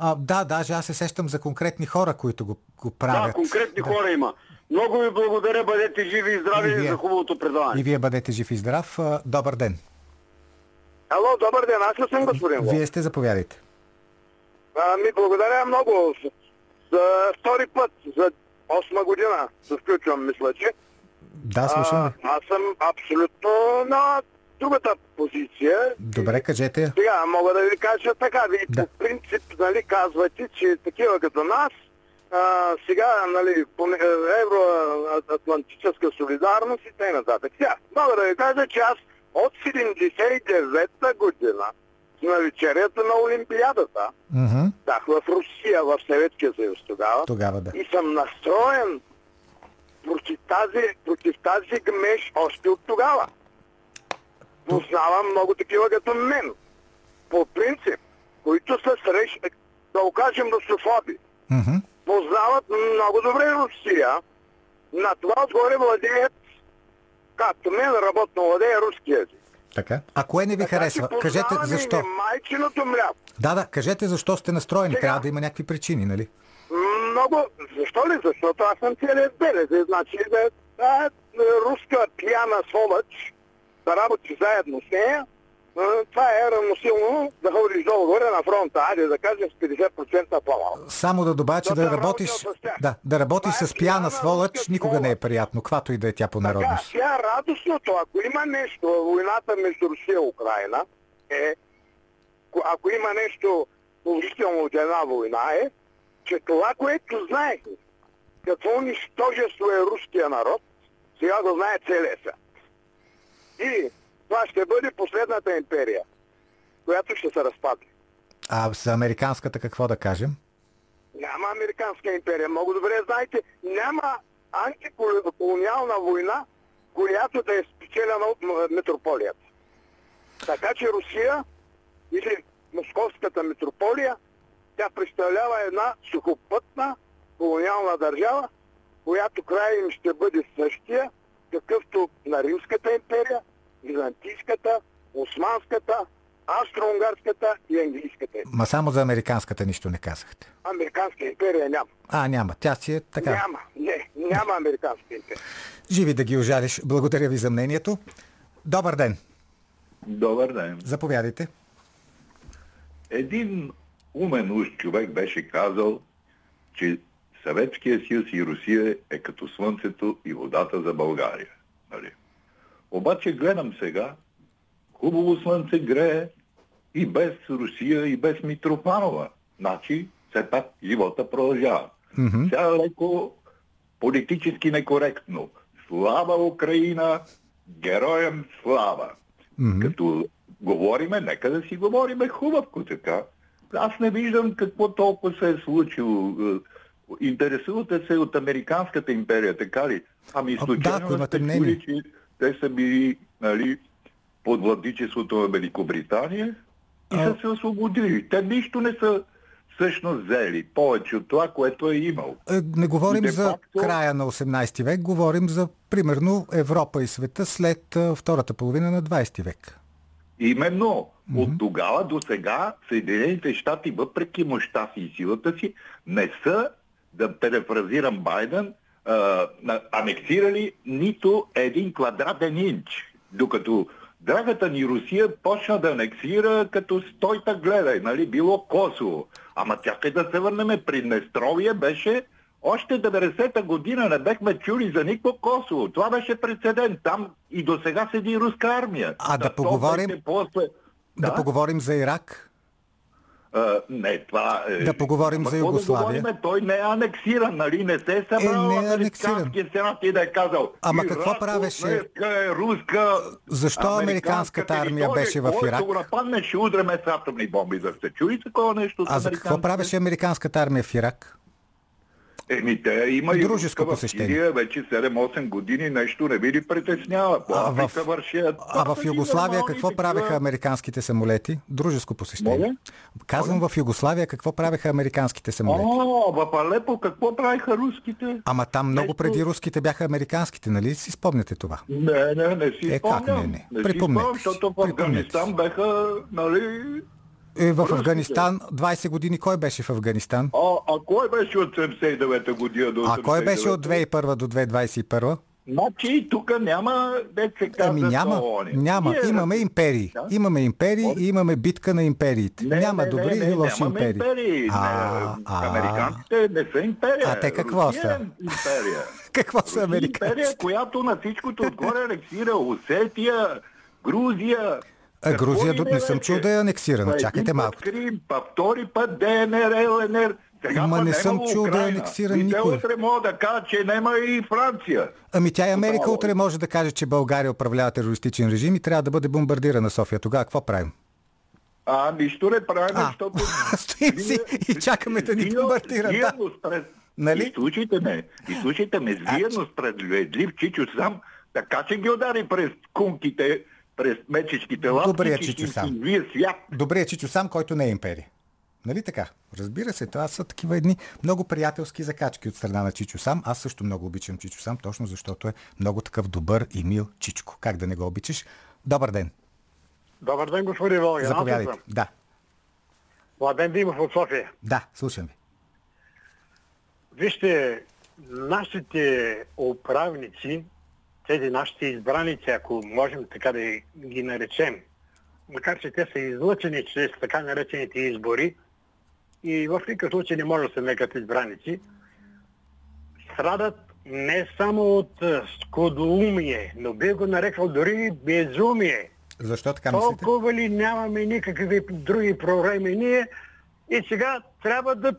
[SPEAKER 1] А, да, даже аз се сещам за конкретни хора, които го, го правят.
[SPEAKER 6] Да, конкретни хора има. Много ви благодаря, бъдете живи и
[SPEAKER 1] И
[SPEAKER 6] здрави
[SPEAKER 1] вие.
[SPEAKER 6] за хубавото предаване.
[SPEAKER 1] И вие бъдете жив и здрав. А, Добър ден!
[SPEAKER 7] Ало, добър ден, аз ли съм господин?
[SPEAKER 1] Вие сте, заповядайте.
[SPEAKER 7] А, ми благодаря много. За втори път, за 8 година се включвам, мисля, че.
[SPEAKER 1] Да, слушам ви.
[SPEAKER 7] аз съм абсолютно на другата позиция.
[SPEAKER 1] Добре, кажете.
[SPEAKER 7] Сега мога да ви кажа така. Вие
[SPEAKER 1] Да.
[SPEAKER 7] по принцип нали, казвате, че такива като нас, а, сега нали, по не- евроатлантическа солидарност и т.н. Сега, мога да ви кажа, че аз от 79-та година на вечерята на Олимпиадата,
[SPEAKER 1] Мгм.
[SPEAKER 7] бях в Русия, в Съветския съюз тогава,
[SPEAKER 1] Тогава да.
[SPEAKER 7] и съм настроен против тази, против тази гмеж още от тогава. Познавам много такива като мен. По принцип, които са срещ, да окажем русофоби.
[SPEAKER 1] Мгм.
[SPEAKER 7] Познават много добре Русия. На това отгоре владеят, както мен работно владее руски език.
[SPEAKER 1] Така. А кое не ви
[SPEAKER 7] Така
[SPEAKER 1] харесва? Кажете защо.
[SPEAKER 7] и майчиното мляко.
[SPEAKER 1] Да, да, кажете защо сте настроени.
[SPEAKER 7] Сега.
[SPEAKER 1] Трябва да има някакви причини, нали?
[SPEAKER 7] Много. Защо ли? Защото аз съм целият белез. Значи да, да, е руска пияна сволъч, да работи заедно с нея, това е равносилно да ходиш долу-горе на фронта, айде да кажем с 50% по-малко.
[SPEAKER 1] Само да добавя, че
[SPEAKER 7] Да
[SPEAKER 1] да работиш,
[SPEAKER 7] с
[SPEAKER 1] да, да работиш
[SPEAKER 7] Това е
[SPEAKER 1] с пияна сволъч никога не е приятно, каквато и да е тя по
[SPEAKER 7] Така,
[SPEAKER 1] народност.
[SPEAKER 7] сега радостното, ако има нещо, войната между Русия и Украина е, ко- ако има нещо положително от една война е, че това, което знаехме, какво нищожество е руския народ, сега го знае целия свят. И това ще бъде последната империя, която ще се разпадне.
[SPEAKER 1] А с американската какво да кажем?
[SPEAKER 7] Няма американска империя. Много добре знаете, няма антиколониална война, която да е спечелена от метрополията. Така че Русия
[SPEAKER 4] или Московската митрополия, тя представлява една сухопътна колониална държава, която край им ще бъде същия, какъвто на Римската империя, Византийската, Османската, Австро-Унгарската и Английската.
[SPEAKER 1] Ма само за американската нищо не казахте.
[SPEAKER 4] Американска империя няма.
[SPEAKER 1] А, няма. Тя си е така.
[SPEAKER 4] Няма. Не, няма американска империя.
[SPEAKER 1] Живи да ги ожалиш. Благодаря ви за мнението. Добър ден.
[SPEAKER 8] Добър ден.
[SPEAKER 1] Заповядайте.
[SPEAKER 8] Един умен уж човек беше казал, че Съветския съюз и Русия е като слънцето и водата за България. Нали? Обаче гледам сега, хубаво слънце грее и без Русия, и без Митрофанова. Значи, все пак живота продължава.
[SPEAKER 1] Мгм.
[SPEAKER 8] Сега леко политически некоректно. Слава Украина, героям слава.
[SPEAKER 1] Мгм.
[SPEAKER 8] Като говориме, нека да си говориме хубавко така. Аз не виждам какво толкова се е случило. Интересувате се от Американската империя, така ли? Ами случайно
[SPEAKER 1] да,
[SPEAKER 8] сте чули, че те са били нали, под владичеството на Великобритания и
[SPEAKER 1] А-
[SPEAKER 8] са се освободили. Те нищо не са всъщност взели повече от това, което е имал.
[SPEAKER 1] Е, Не говорим за края на 18 век, говорим за примерно Европа и света след втората половина на 20 век.
[SPEAKER 8] Именно от тогава до сега Съединените щати, въпреки мощта си и силата си, не са, да перефразирам Байден, а, анексирали нито един квадратен инч. Докато драгата ни Русия почна да анексира като стойта гледай, нали, било Косово. Ама чакай да се върнем, при Нестровия беше още 90-та година не бехме чули за никакво Косово. Това беше прецедент. Там и до сега седи руска армия.
[SPEAKER 1] А да
[SPEAKER 8] то
[SPEAKER 1] поговорим-
[SPEAKER 8] После...
[SPEAKER 1] Да, поговорим за Ирак.
[SPEAKER 8] А, не, това е...
[SPEAKER 1] Да поговорим за Югославия.
[SPEAKER 8] Да говорим? Той не е анексиран, нали? Не се е събрал
[SPEAKER 1] не е
[SPEAKER 8] е,
[SPEAKER 1] анексиран.
[SPEAKER 8] Сенат и да е казал.
[SPEAKER 1] Ама какво правеше?
[SPEAKER 8] е руска...
[SPEAKER 1] Защо американската армия
[SPEAKER 8] територия,
[SPEAKER 1] беше в
[SPEAKER 8] който
[SPEAKER 1] Ирак?
[SPEAKER 8] го нападне, ще удреме с атомни бомби. Да сте чули такова нещо?
[SPEAKER 1] А за какво правеше американската армия в Ирак?
[SPEAKER 8] Еми, те има и
[SPEAKER 1] Дружеско
[SPEAKER 8] в
[SPEAKER 1] посещение.
[SPEAKER 8] Сирия вече 7-8 години нещо не ви ли притеснява. По
[SPEAKER 1] А в,
[SPEAKER 8] вършат.
[SPEAKER 1] а в Югославия какво правеха американските самолети? Дружеско посещение.
[SPEAKER 8] Моля?
[SPEAKER 1] Казвам в Югославия какво правеха американските самолети.
[SPEAKER 8] О, в Алепо какво правиха руските?
[SPEAKER 1] Ама там много преди руските бяха американските, нали си спомняте това?
[SPEAKER 8] Не, не, не си
[SPEAKER 1] Е, как
[SPEAKER 8] спомням.
[SPEAKER 1] не, не?
[SPEAKER 8] си
[SPEAKER 1] Припомнете
[SPEAKER 8] спомням,
[SPEAKER 1] си.
[SPEAKER 8] защото в Афганистан
[SPEAKER 1] си.
[SPEAKER 8] беха, нали...
[SPEAKER 1] Е, в. Афганистан 20 години кой беше в Афганистан?
[SPEAKER 8] А, а кой беше от 79-та година до 89-та?
[SPEAKER 1] А кой беше от 2001 до 2021?
[SPEAKER 8] Значи тук няма, де се казва,
[SPEAKER 1] Ами няма,
[SPEAKER 8] не.
[SPEAKER 1] няма.
[SPEAKER 8] Ние
[SPEAKER 1] Имаме империи.
[SPEAKER 8] Да?
[SPEAKER 1] Имаме империи и имаме битка на империите.
[SPEAKER 8] Не,
[SPEAKER 1] Няма
[SPEAKER 8] не,
[SPEAKER 1] добри
[SPEAKER 8] не, не,
[SPEAKER 1] лоши империи.
[SPEAKER 8] империи.
[SPEAKER 1] А, а.
[SPEAKER 8] Американците не са империя.
[SPEAKER 1] А те какво
[SPEAKER 8] Русия
[SPEAKER 1] са?
[SPEAKER 8] е империя.
[SPEAKER 1] Какво са
[SPEAKER 8] е империя,
[SPEAKER 1] американците?
[SPEAKER 8] която на всичкото отгоре анексира Осетия, Грузия.
[SPEAKER 1] А,
[SPEAKER 8] Какво
[SPEAKER 1] Грузия до- не съм чул да е анексирана. Чакайте малко.
[SPEAKER 8] Крим, па втори път ДНР, ЛНР. Сега
[SPEAKER 1] Ма не съм чул да е анексиран
[SPEAKER 8] И
[SPEAKER 1] никой.
[SPEAKER 8] утре могат да кажат, че няма и Франция.
[SPEAKER 1] Ами тя и Америка
[SPEAKER 8] Тотално.
[SPEAKER 1] утре може да каже, че България управлява терористичен режим и трябва да бъде бомбардирана София. Тогава какво правим?
[SPEAKER 8] А, нищо не правим,
[SPEAKER 1] А,
[SPEAKER 8] защото...
[SPEAKER 1] стоим си и чакаме да ни бомбардират, да.
[SPEAKER 8] го спред-
[SPEAKER 1] Нали?
[SPEAKER 8] Изслушайте ме, изслушайте ме, виено справедлив Чичо сам, така че ги удари през кунките, през мечешките лапки,
[SPEAKER 1] Добре,
[SPEAKER 8] че
[SPEAKER 1] Чичо сам.
[SPEAKER 8] Вие свят.
[SPEAKER 1] Добре, Чичо сам, който не е империя. Нали така? Разбира се, това са такива едни много приятелски закачки от страна на Чичо сам. Аз също много обичам Чичо сам, точно защото е много такъв добър и мил Чичко. Как да не го обичаш? Добър ден.
[SPEAKER 9] Добър ден, господин Волгин.
[SPEAKER 1] Заповядайте. Да,
[SPEAKER 9] Младен Димов от София.
[SPEAKER 1] да, слушам ви.
[SPEAKER 9] Вижте, нашите управници, тези нашите избраници, ако можем така да ги наречем, макар че те са излъчени чрез така наречените избори и в никакъв случай не може да се нарекат избраници, страдат не само от скудоумие, но би го нарекал дори безумие.
[SPEAKER 1] Защо така мислите?
[SPEAKER 9] Толкова ли нямаме никакви други проблеми ние и сега трябва да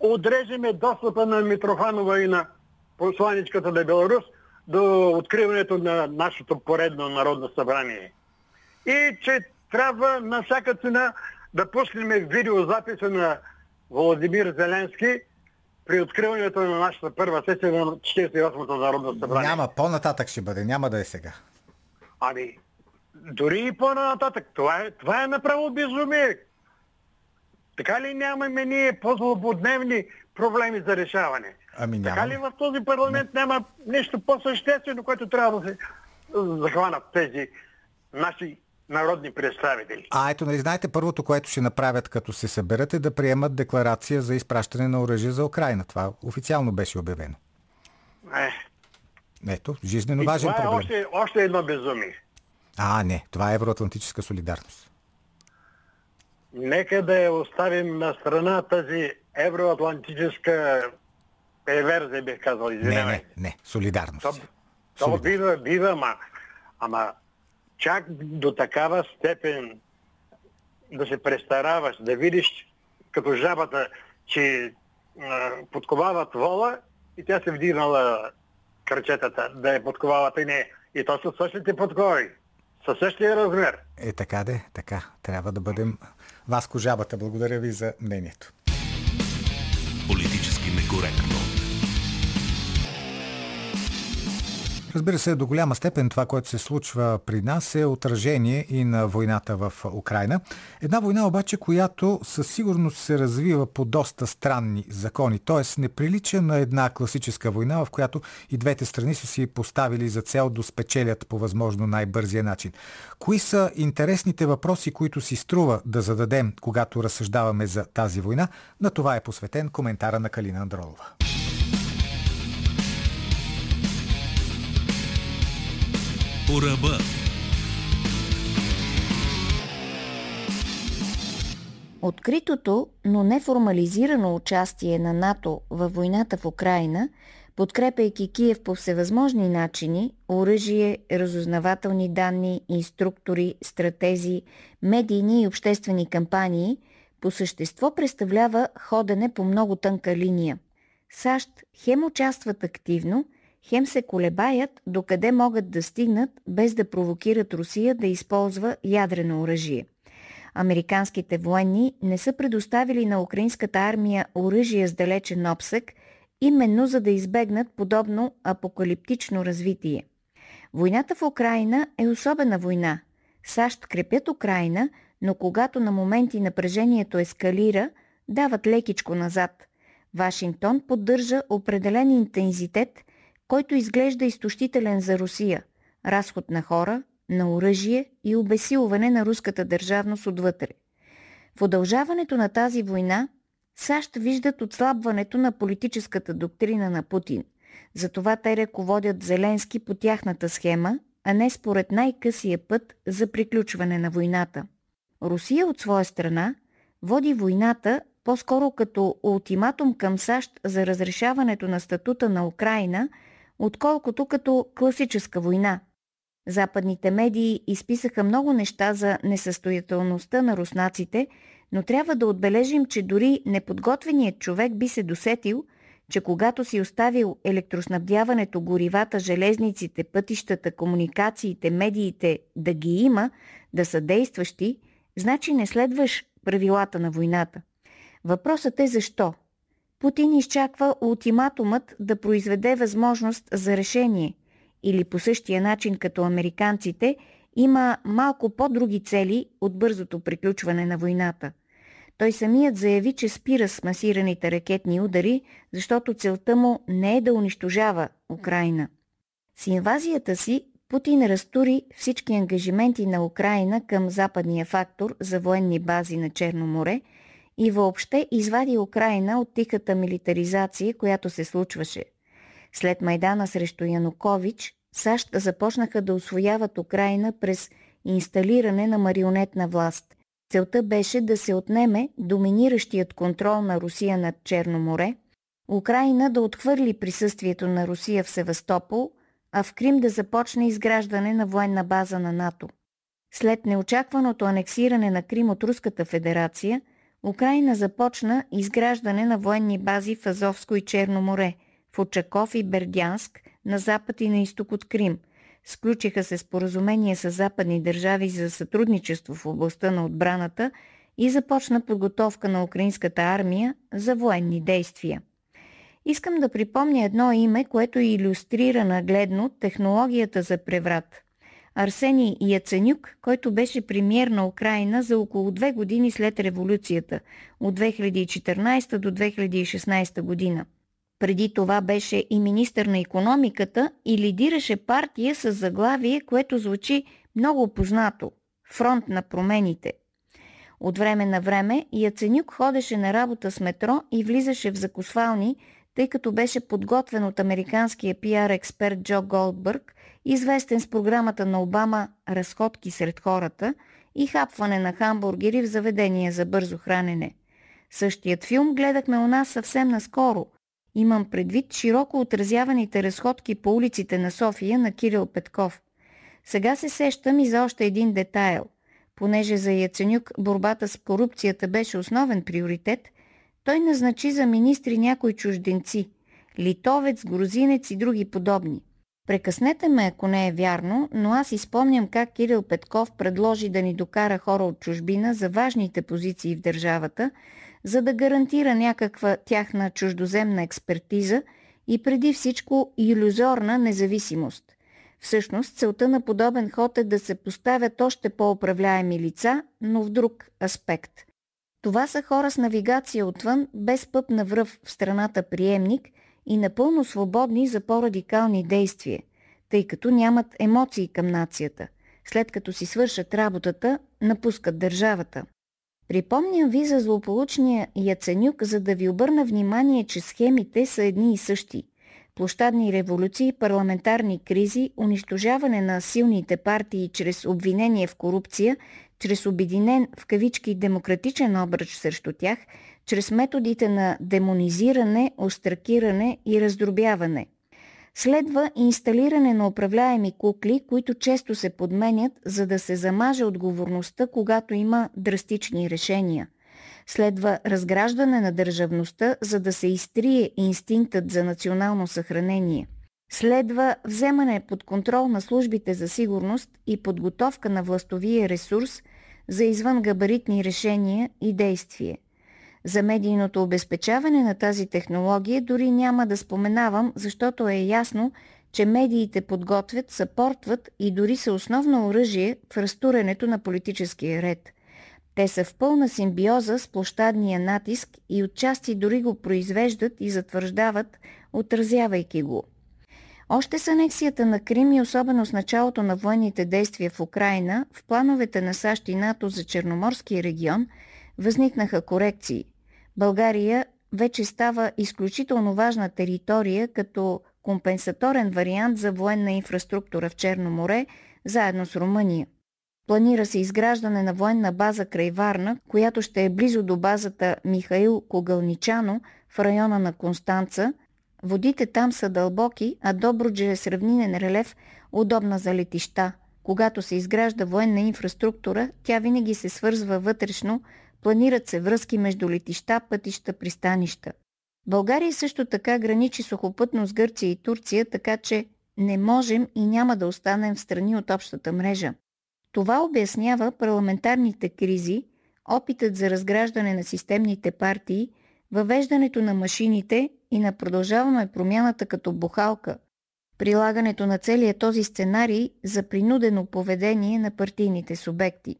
[SPEAKER 9] отрежеме достъпа на Митрофанова и на посланичката на Беларус до откриването на нашето поредно народно събрание. И че трябва на всяка цена да пуснем видеозаписа на Володимир Зеленски при откриването на нашата първа сесия на 48-то народно събрание.
[SPEAKER 1] Няма, по-нататък ще бъде, няма да е сега.
[SPEAKER 9] Ами, дори и по-нататък. Това е, това е направо безумие. Така ли нямаме ние по-злободневни проблеми за решаване?
[SPEAKER 1] Ами няма.
[SPEAKER 9] Така ли в този парламент няма нещо по-съществено, което трябва да се захванат тези наши народни представители?
[SPEAKER 1] А ето, нали знаете, първото, което ще направят като се съберат е да приемат декларация за изпращане на оръжие за Украина. Това официално беше обявено.
[SPEAKER 9] Е.
[SPEAKER 1] Ето, жизненно
[SPEAKER 9] И
[SPEAKER 1] важен
[SPEAKER 9] това е
[SPEAKER 1] проблем.
[SPEAKER 9] още, още едно безумие.
[SPEAKER 1] А, не, това е евроатлантическа солидарност.
[SPEAKER 9] Нека да я оставим на страна тази евроатлантическа перверзия, бих казал,
[SPEAKER 1] Не,
[SPEAKER 9] извинявай.
[SPEAKER 1] не, не, солидарност.
[SPEAKER 9] То, то бива, бива, ама, ама чак до такава степен да се престараваш, да видиш като жабата, че а, подковават вола и тя се вдигнала кръчетата да я подковават и не. И то са същите подкови, със същия размер.
[SPEAKER 1] Е, така де, така. Трябва да бъдем Васко Жабата. Благодаря ви за мнението.
[SPEAKER 2] Политически некоректно.
[SPEAKER 1] Разбира се, до голяма степен това, което се случва при нас е отражение и на войната в Украина. Една война обаче, която със сигурност се развива по доста странни закони, т.е. не прилича на една класическа война, в която и двете страни са си поставили за цел да спечелят по възможно най-бързия начин. Кои са интересните въпроси, които си струва да зададем, когато разсъждаваме за тази война? На това е посветен коментара на Калина Андролова.
[SPEAKER 2] По ръба.
[SPEAKER 10] Откритото, но неформализирано участие на НАТО във войната в Украина, подкрепяйки Киев по всевъзможни начини – оръжие, разузнавателни данни, инструктори, стратези, медийни и обществени кампании – по същество представлява ходене по много тънка линия. САЩ хем участват активно, хем се колебаят докъде могат да стигнат без да провокират Русия да използва ядрено оръжие. Американските военни не са предоставили на украинската армия оръжие с далечен обсък, именно за да избегнат подобно апокалиптично развитие. Войната в Украина е особена война. САЩ крепят Украина, но когато на моменти напрежението ескалира, дават лекичко назад. Вашингтон поддържа определен интензитет, който изглежда изтощителен за Русия – разход на хора, на оръжие и обесилване на руската държавност отвътре. В удължаването на тази война САЩ виждат отслабването на политическата доктрина на Путин. Затова те ръководят Зеленски по тяхната схема, а не според най-късия път за приключване на войната. Русия от своя страна води войната по-скоро като ултиматум към САЩ за разрешаването на статута на Украина, отколкото като класическа война. Западните медии изписаха много неща за несъстоятелността на руснаците, но трябва да отбележим, че дори неподготвеният човек би се досетил, че когато си оставил електроснабдяването, горивата, железниците, пътищата, комуникациите, медиите да ги има, да са действащи, значи не следваш правилата на войната. Въпросът е защо. Путин изчаква ултиматумът да произведе възможност за решение или по същия начин като американците има малко по-други цели от бързото приключване на войната. Той самият заяви, че спира с масираните ракетни удари, защото целта му не е да унищожава Украина. С инвазията си Путин разтури всички ангажименти на Украина към западния фактор за военни бази на Черно море и въобще извади Украина от тихата милитаризация, която се случваше. След Майдана срещу Янукович, САЩ започнаха да освояват Украина през инсталиране на марионетна власт. Целта беше да се отнеме доминиращият контрол на Русия над Черно море, Украина да отхвърли присъствието на Русия в Севастопол, а в Крим да започне изграждане на военна база на НАТО. След неочакваното анексиране на Крим от Руската федерация, Украина започна изграждане на военни бази в Азовско и Черно море, в Очаков и Бердянск, на запад и на изток от Крим. Сключиха се споразумения с западни държави за сътрудничество в областта на отбраната и започна подготовка на украинската армия за военни действия. Искам да припомня едно име, което иллюстрира нагледно технологията за преврат. Арсений Яценюк, който беше премьер на Украина за около две години след революцията от 2014 до 2016 година. Преди това беше и министър на економиката и лидираше партия с заглавие, което звучи много познато – Фронт на промените. От време на време Яценюк ходеше на работа с метро и влизаше в закосвални, тъй като беше подготвен от американския пиар експерт Джо Голдбърг, известен с програмата на Обама «Разходки сред хората» и хапване на хамбургери в заведения за бързо хранене. Същият филм гледахме у нас съвсем наскоро. Имам предвид широко отразяваните разходки по улиците на София на Кирил Петков. Сега се сещам и за още един детайл. Понеже за Яценюк борбата с корупцията беше основен приоритет – той назначи за министри някои чужденци – литовец, грузинец и други подобни. Прекъснете ме, ако не е вярно, но аз изпомням как Кирил Петков предложи да ни докара хора от чужбина за важните позиции в държавата, за да гарантира някаква тяхна чуждоземна експертиза и преди всичко иллюзорна независимост. Всъщност целта на подобен ход е да се поставят още по-управляеми лица, но в друг аспект – това са хора с навигация отвън, без пъп на връв в страната приемник и напълно свободни за по-радикални действия, тъй като нямат емоции към нацията. След като си свършат работата, напускат държавата. Припомням ви за злополучния Яценюк, за да ви обърна внимание, че схемите са едни и същи. Площадни революции, парламентарни кризи, унищожаване на силните партии чрез обвинение в корупция – чрез обединен в кавички демократичен обръч срещу тях, чрез методите на демонизиране, остракиране и раздробяване. Следва инсталиране на управляеми кукли, които често се подменят, за да се замаже отговорността, когато има драстични решения. Следва разграждане на държавността, за да се изтрие инстинктът за национално съхранение – Следва вземане под контрол на службите за сигурност и подготовка на властовия ресурс за извънгабаритни решения и действие. За медийното обезпечаване на тази технология дори няма да споменавам, защото е ясно, че медиите подготвят, съпортват и дори са основно оръжие в разтурането на политическия ред. Те са в пълна симбиоза с площадния натиск и отчасти дори го произвеждат и затвърждават, отразявайки го – още с анексията на Крим и особено с началото на военните действия в Украина, в плановете на САЩ и НАТО за Черноморския регион възникнаха корекции. България вече става изключително важна територия като компенсаторен вариант за военна инфраструктура в Черно море, заедно с Румъния. Планира се изграждане на военна база край Варна, която ще е близо до базата Михаил Когълничано в района на Констанца – Водите там са дълбоки, а Добруджа е с равнинен релеф, удобна за летища. Когато се изгражда военна инфраструктура, тя винаги се свързва вътрешно, планират се връзки между летища, пътища, пристанища. България също така граничи сухопътно с Гърция и Турция, така че не можем и няма да останем в страни от общата мрежа. Това обяснява парламентарните кризи, опитът за разграждане на системните партии, въвеждането на машините и на продължаваме промяната като бухалка, прилагането на целия този сценарий за принудено поведение на партийните субекти.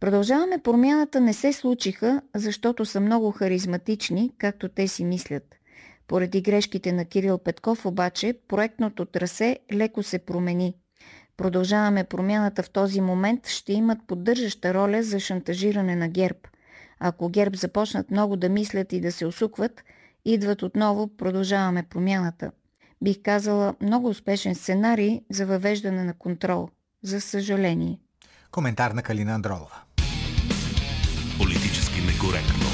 [SPEAKER 10] Продължаваме промяната не се случиха, защото са много харизматични, както те си мислят. Поради грешките на Кирил Петков обаче, проектното трасе леко се промени. Продължаваме промяната в този момент ще имат поддържаща роля за шантажиране на ГЕРБ. Ако ГЕРБ започнат много да мислят и да се усукват – идват отново, продължаваме промяната. Бих казала много успешен сценарий за въвеждане на контрол. За съжаление.
[SPEAKER 1] Коментар на Калина Андролова.
[SPEAKER 2] Политически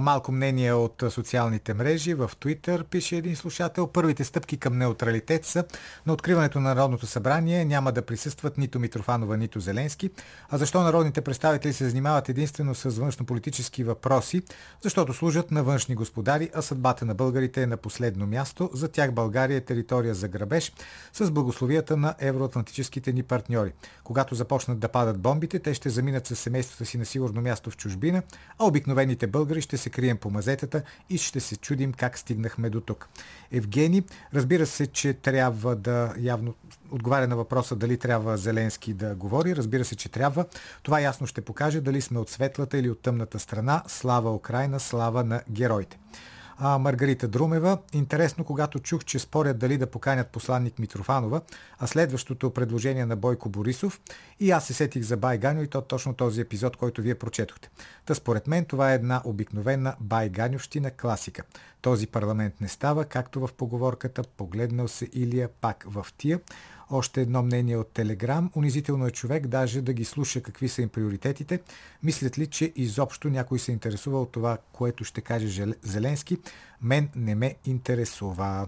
[SPEAKER 1] Малко мнение от социалните мрежи. В Твитър пише един слушател. Първите стъпки към неутралитет са на откриването на Народното събрание няма да присъстват нито Митрофанова, нито Зеленски. А защо народните представители се занимават единствено с външнополитически въпроси? Защото служат на външни господари, а съдбата на българите е на последно място. За тях България е територия за грабеж с благословията на евроатлантическите ни партньори. Когато започнат да падат бомбите, те ще заминат със семействата си на сигурно място в чужбина, а обикновените българи ще се крием по мазетата и ще се чудим как стигнахме до тук. Евгений, разбира се, че трябва да явно отговаря на въпроса дали трябва Зеленски да говори. Разбира се, че трябва. Това ясно ще покаже дали сме от светлата или от тъмната страна. Слава Украина, слава на героите а, Маргарита Друмева. Интересно, когато чух, че спорят дали да поканят посланник Митрофанова, а следващото предложение на Бойко Борисов и аз се сетих за Байганю и то точно този епизод, който вие прочетохте. Та според мен това е една обикновена Байганювщина класика. Този парламент не става, както в поговорката погледнал се Илия пак в тия. Още едно мнение от Телеграм. Унизително е човек даже да ги слуша какви са им приоритетите. Мислят ли, че изобщо някой се интересува от това, което ще каже Зеленски? Мен не ме интересува.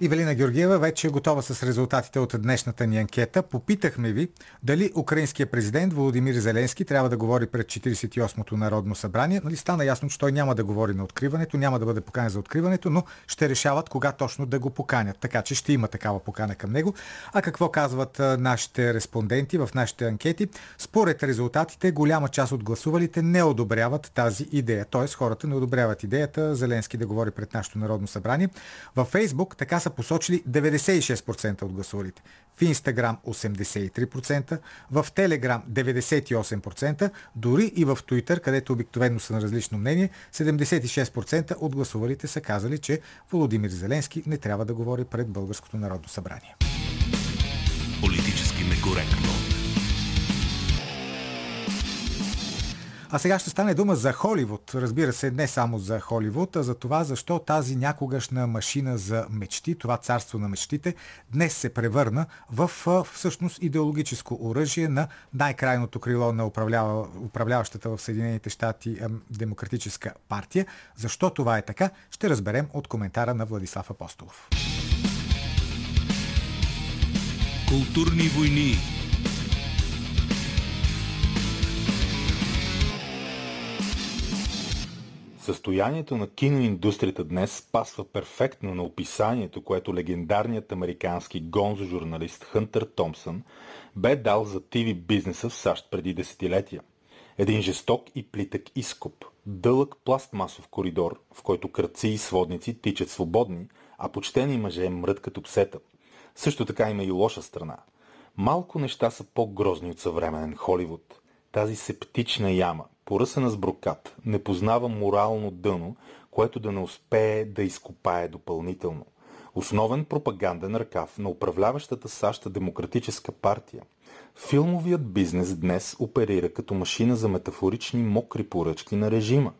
[SPEAKER 1] Ивелина Георгиева вече е готова с резултатите от днешната ни анкета. Попитахме ви дали украинският президент Володимир Зеленски трябва да говори пред 48-то Народно събрание. Нали стана ясно, че той няма да говори на откриването, няма да бъде поканен за откриването, но ще решават кога точно да го поканят. Така че ще има такава покана към него. А какво казват нашите респонденти в нашите анкети? Според резултатите, голяма част от гласувалите не одобряват тази идея. Тоест хората не одобряват идеята Зеленски да говори пред нашето Народно събрание. Във Фейсбук така са посочили 96% от гласувалите. В Инстаграм 83%, в Телеграм 98%, дори и в Туитър, където обикновено са на различно мнение, 76% от гласувалите са казали, че Володимир Зеленски не трябва да говори пред Българското народно събрание.
[SPEAKER 2] Политически некоректно.
[SPEAKER 1] А сега ще стане дума за Холивуд. Разбира се, не само за Холивуд, а за това защо тази някогашна машина за мечти, това царство на мечтите, днес се превърна в всъщност идеологическо оръжие на най-крайното крило на управлява, управляващата в Съединените щати Демократическа партия. Защо това е така, ще разберем от коментара на Владислав Апостолов.
[SPEAKER 2] Културни войни
[SPEAKER 11] Състоянието на киноиндустрията днес спасва перфектно на описанието, което легендарният американски гонзо журналист Хънтър Томпсън бе дал за ТВ бизнеса в САЩ преди десетилетия. Един жесток и плитък изкуп, дълъг пластмасов коридор, в който кръци и сводници тичат свободни, а почтени мъже мрът като псета. Също така има и лоша страна. Малко неща са по-грозни от съвременен Холивуд. Тази септична яма, поръсена с брокат, не познава морално дъно, което да не успее да изкопае допълнително. Основен пропаганден ръкав на управляващата САЩ демократическа партия. Филмовият бизнес днес оперира като машина за метафорични мокри поръчки на режима.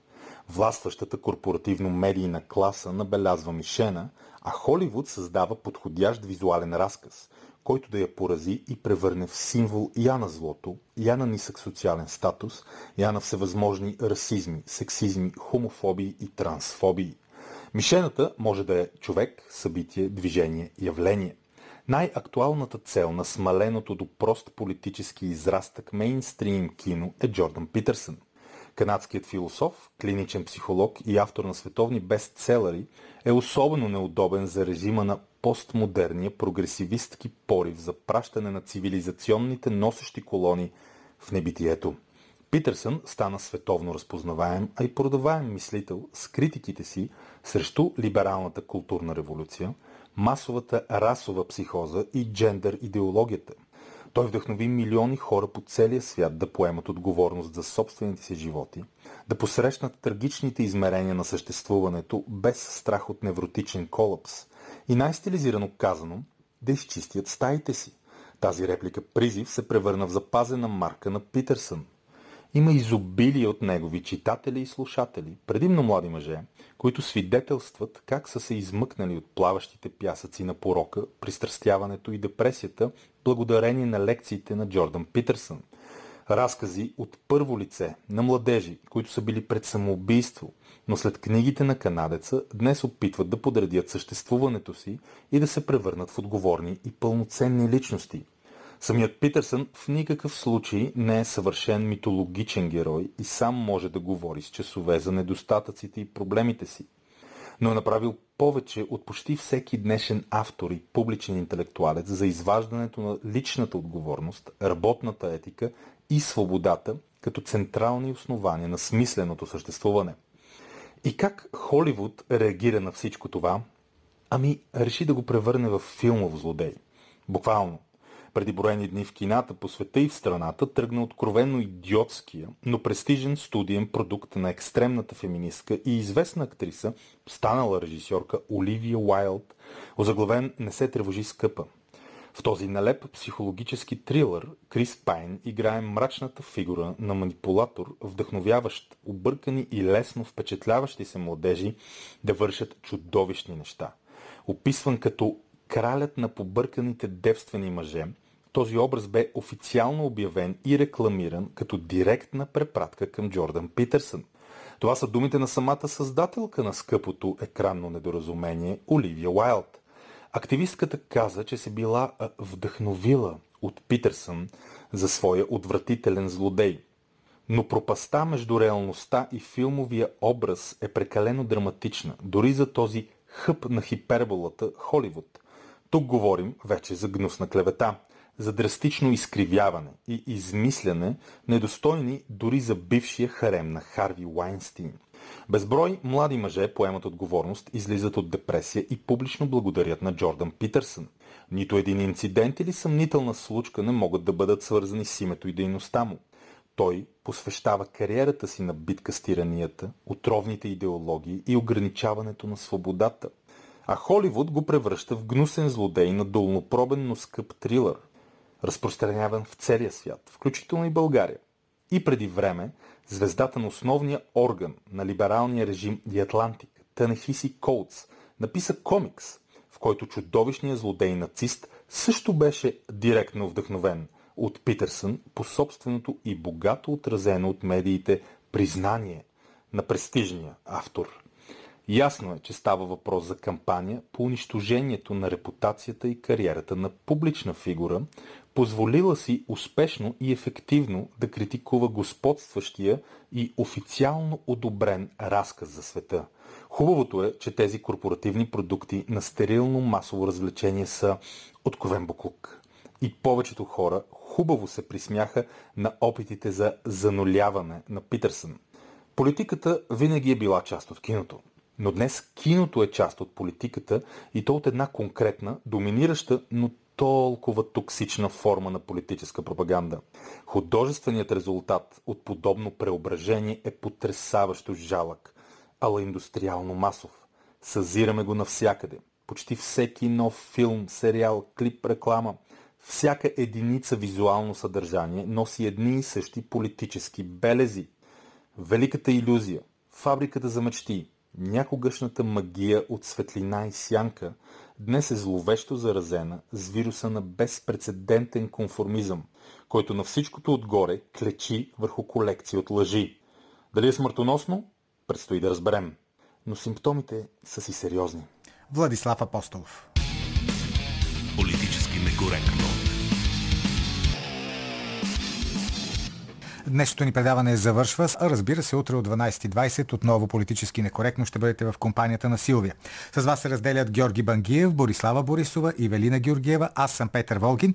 [SPEAKER 11] Властващата корпоративно-медийна класа набелязва мишена, а Холивуд създава подходящ визуален разказ, който да я порази и превърне в символ я на злото, я на нисък социален статус, я на всевъзможни расизми, сексизми, хомофобии и трансфобии. Мишената може да е човек, събитие, движение, явление. Най-актуалната цел на смаленото до прост политически израстък мейнстрим кино е Джордан Питърсън. Канадският философ, клиничен психолог и автор на световни бестселери е особено неудобен за режима на постмодерния прогресивистки порив за пращане на цивилизационните носещи колони в небитието. Питърсън стана световно разпознаваем, а и продаваем мислител с критиките си срещу либералната културна революция, масовата расова психоза и джендър идеологията. Той вдъхнови милиони хора по целия свят да поемат отговорност за собствените си животи, да посрещнат трагичните измерения на съществуването без страх от невротичен колапс, и най-стилизирано казано, да изчистят стаите си. Тази реплика призив се превърна в запазена марка на Питърсън. Има изобилие от негови читатели и слушатели, предимно млади мъже, които свидетелстват как са се измъкнали от плаващите пясъци на порока, пристрастяването и депресията, благодарение на лекциите на Джордан Питърсън. Разкази от първо лице на младежи, които са били пред самоубийство – но след книгите на канадеца днес опитват да подредят съществуването си и да се превърнат в отговорни и пълноценни личности. Самият Питърсън в никакъв случай не е съвършен митологичен герой и сам може да говори с часове за недостатъците и проблемите си. Но е направил повече от почти всеки днешен автор и публичен интелектуалец за изваждането на личната отговорност, работната етика и свободата като централни основания на смисленото съществуване – И как Холивуд реагира на всичко това? Ами, реши да го превърне в филмов злодей. Буквално. Преди броени дни в кината по света и в страната тръгна откровенно идиотския, но престижен студиен продукт на екстремната феминистка и известна актриса, станала режисьорка Оливия Уайлд, озаглавен «Не се тревожи скъпа». В този налеп психологически трилър Крис Пайн играе мрачната фигура на манипулатор, вдъхновяващ объркани и лесно впечатляващи се младежи да вършат чудовищни неща. Описван като кралят на побърканите девствени мъже, този образ бе официално обявен и рекламиран като директна препратка към Джордан Питърсън. Това са думите на самата създателка на скъпото екранно недоразумение Оливия Уайлд. Активистката каза, че се била вдъхновила от Питърсън за своя отвратителен злодей. Но пропаста между реалността и филмовия образ е прекалено драматична, дори за този хъп на хиперболата Холивуд. Тук говорим вече за гнусна клевета, за драстично изкривяване и измисляне, недостойни дори за бившия харем на Харви Уайнстин. Безброй млади мъже поемат отговорност, излизат от депресия и публично благодарят на Джордан Питърсън. Нито един инцидент или съмнителна случка не могат да бъдат свързани с името и дейността му. Той посвещава кариерата си на битка с тиранията, отровните идеологии и ограничаването на свободата. А Холивуд го превръща в гнусен злодей на долнопробен, но скъп трилър, разпространяван в целия свят, включително и България. И преди време звездата на основния орган на либералния режим The Atlantic, Танехиси Коутс, написа комикс, в който чудовищният злодей нацист също беше директно вдъхновен от Питърсън по собственото и богато отразено от медиите признание на престижния автор. Ясно е, че става въпрос за кампания по унищожението на репутацията и кариерата на публична фигура, позволила си успешно и ефективно да критикува господстващия и официално одобрен разказ за света. Хубавото е, че тези корпоративни продукти на стерилно масово развлечение са откровен буклук. И повечето хора хубаво се присмяха на опитите за зануляване на Питърсън. Политиката винаги е била част от киното. Но днес киното е част от политиката и то от една конкретна, доминираща, но толкова токсична форма на политическа пропаганда. Художественият резултат от подобно преображение е потрясаващо жалък, ала индустриално масов. Съзираме го навсякъде. Почти всеки нов филм, сериал, клип, реклама, всяка единица визуално съдържание носи едни и същи политически белези. Великата иллюзия, фабриката за мечти, някогашната магия от светлина и сянка – днес е зловещо заразена с вируса на безпредседентен конформизъм, който на всичкото отгоре клечи върху колекция от лъжи. Дали е смъртоносно? Предстои да разберем. Но симптомите са си сериозни.
[SPEAKER 1] Владислав Апостолов.
[SPEAKER 2] Политически некоректно.
[SPEAKER 1] Днешното ни предаване завършва, а разбира се, утре от 12.20 отново политически некоректно ще бъдете в компанията на Силвия. С вас се разделят Георги Бангиев, Борислава Борисова и Велина Георгиева. Аз съм Петър Волгин.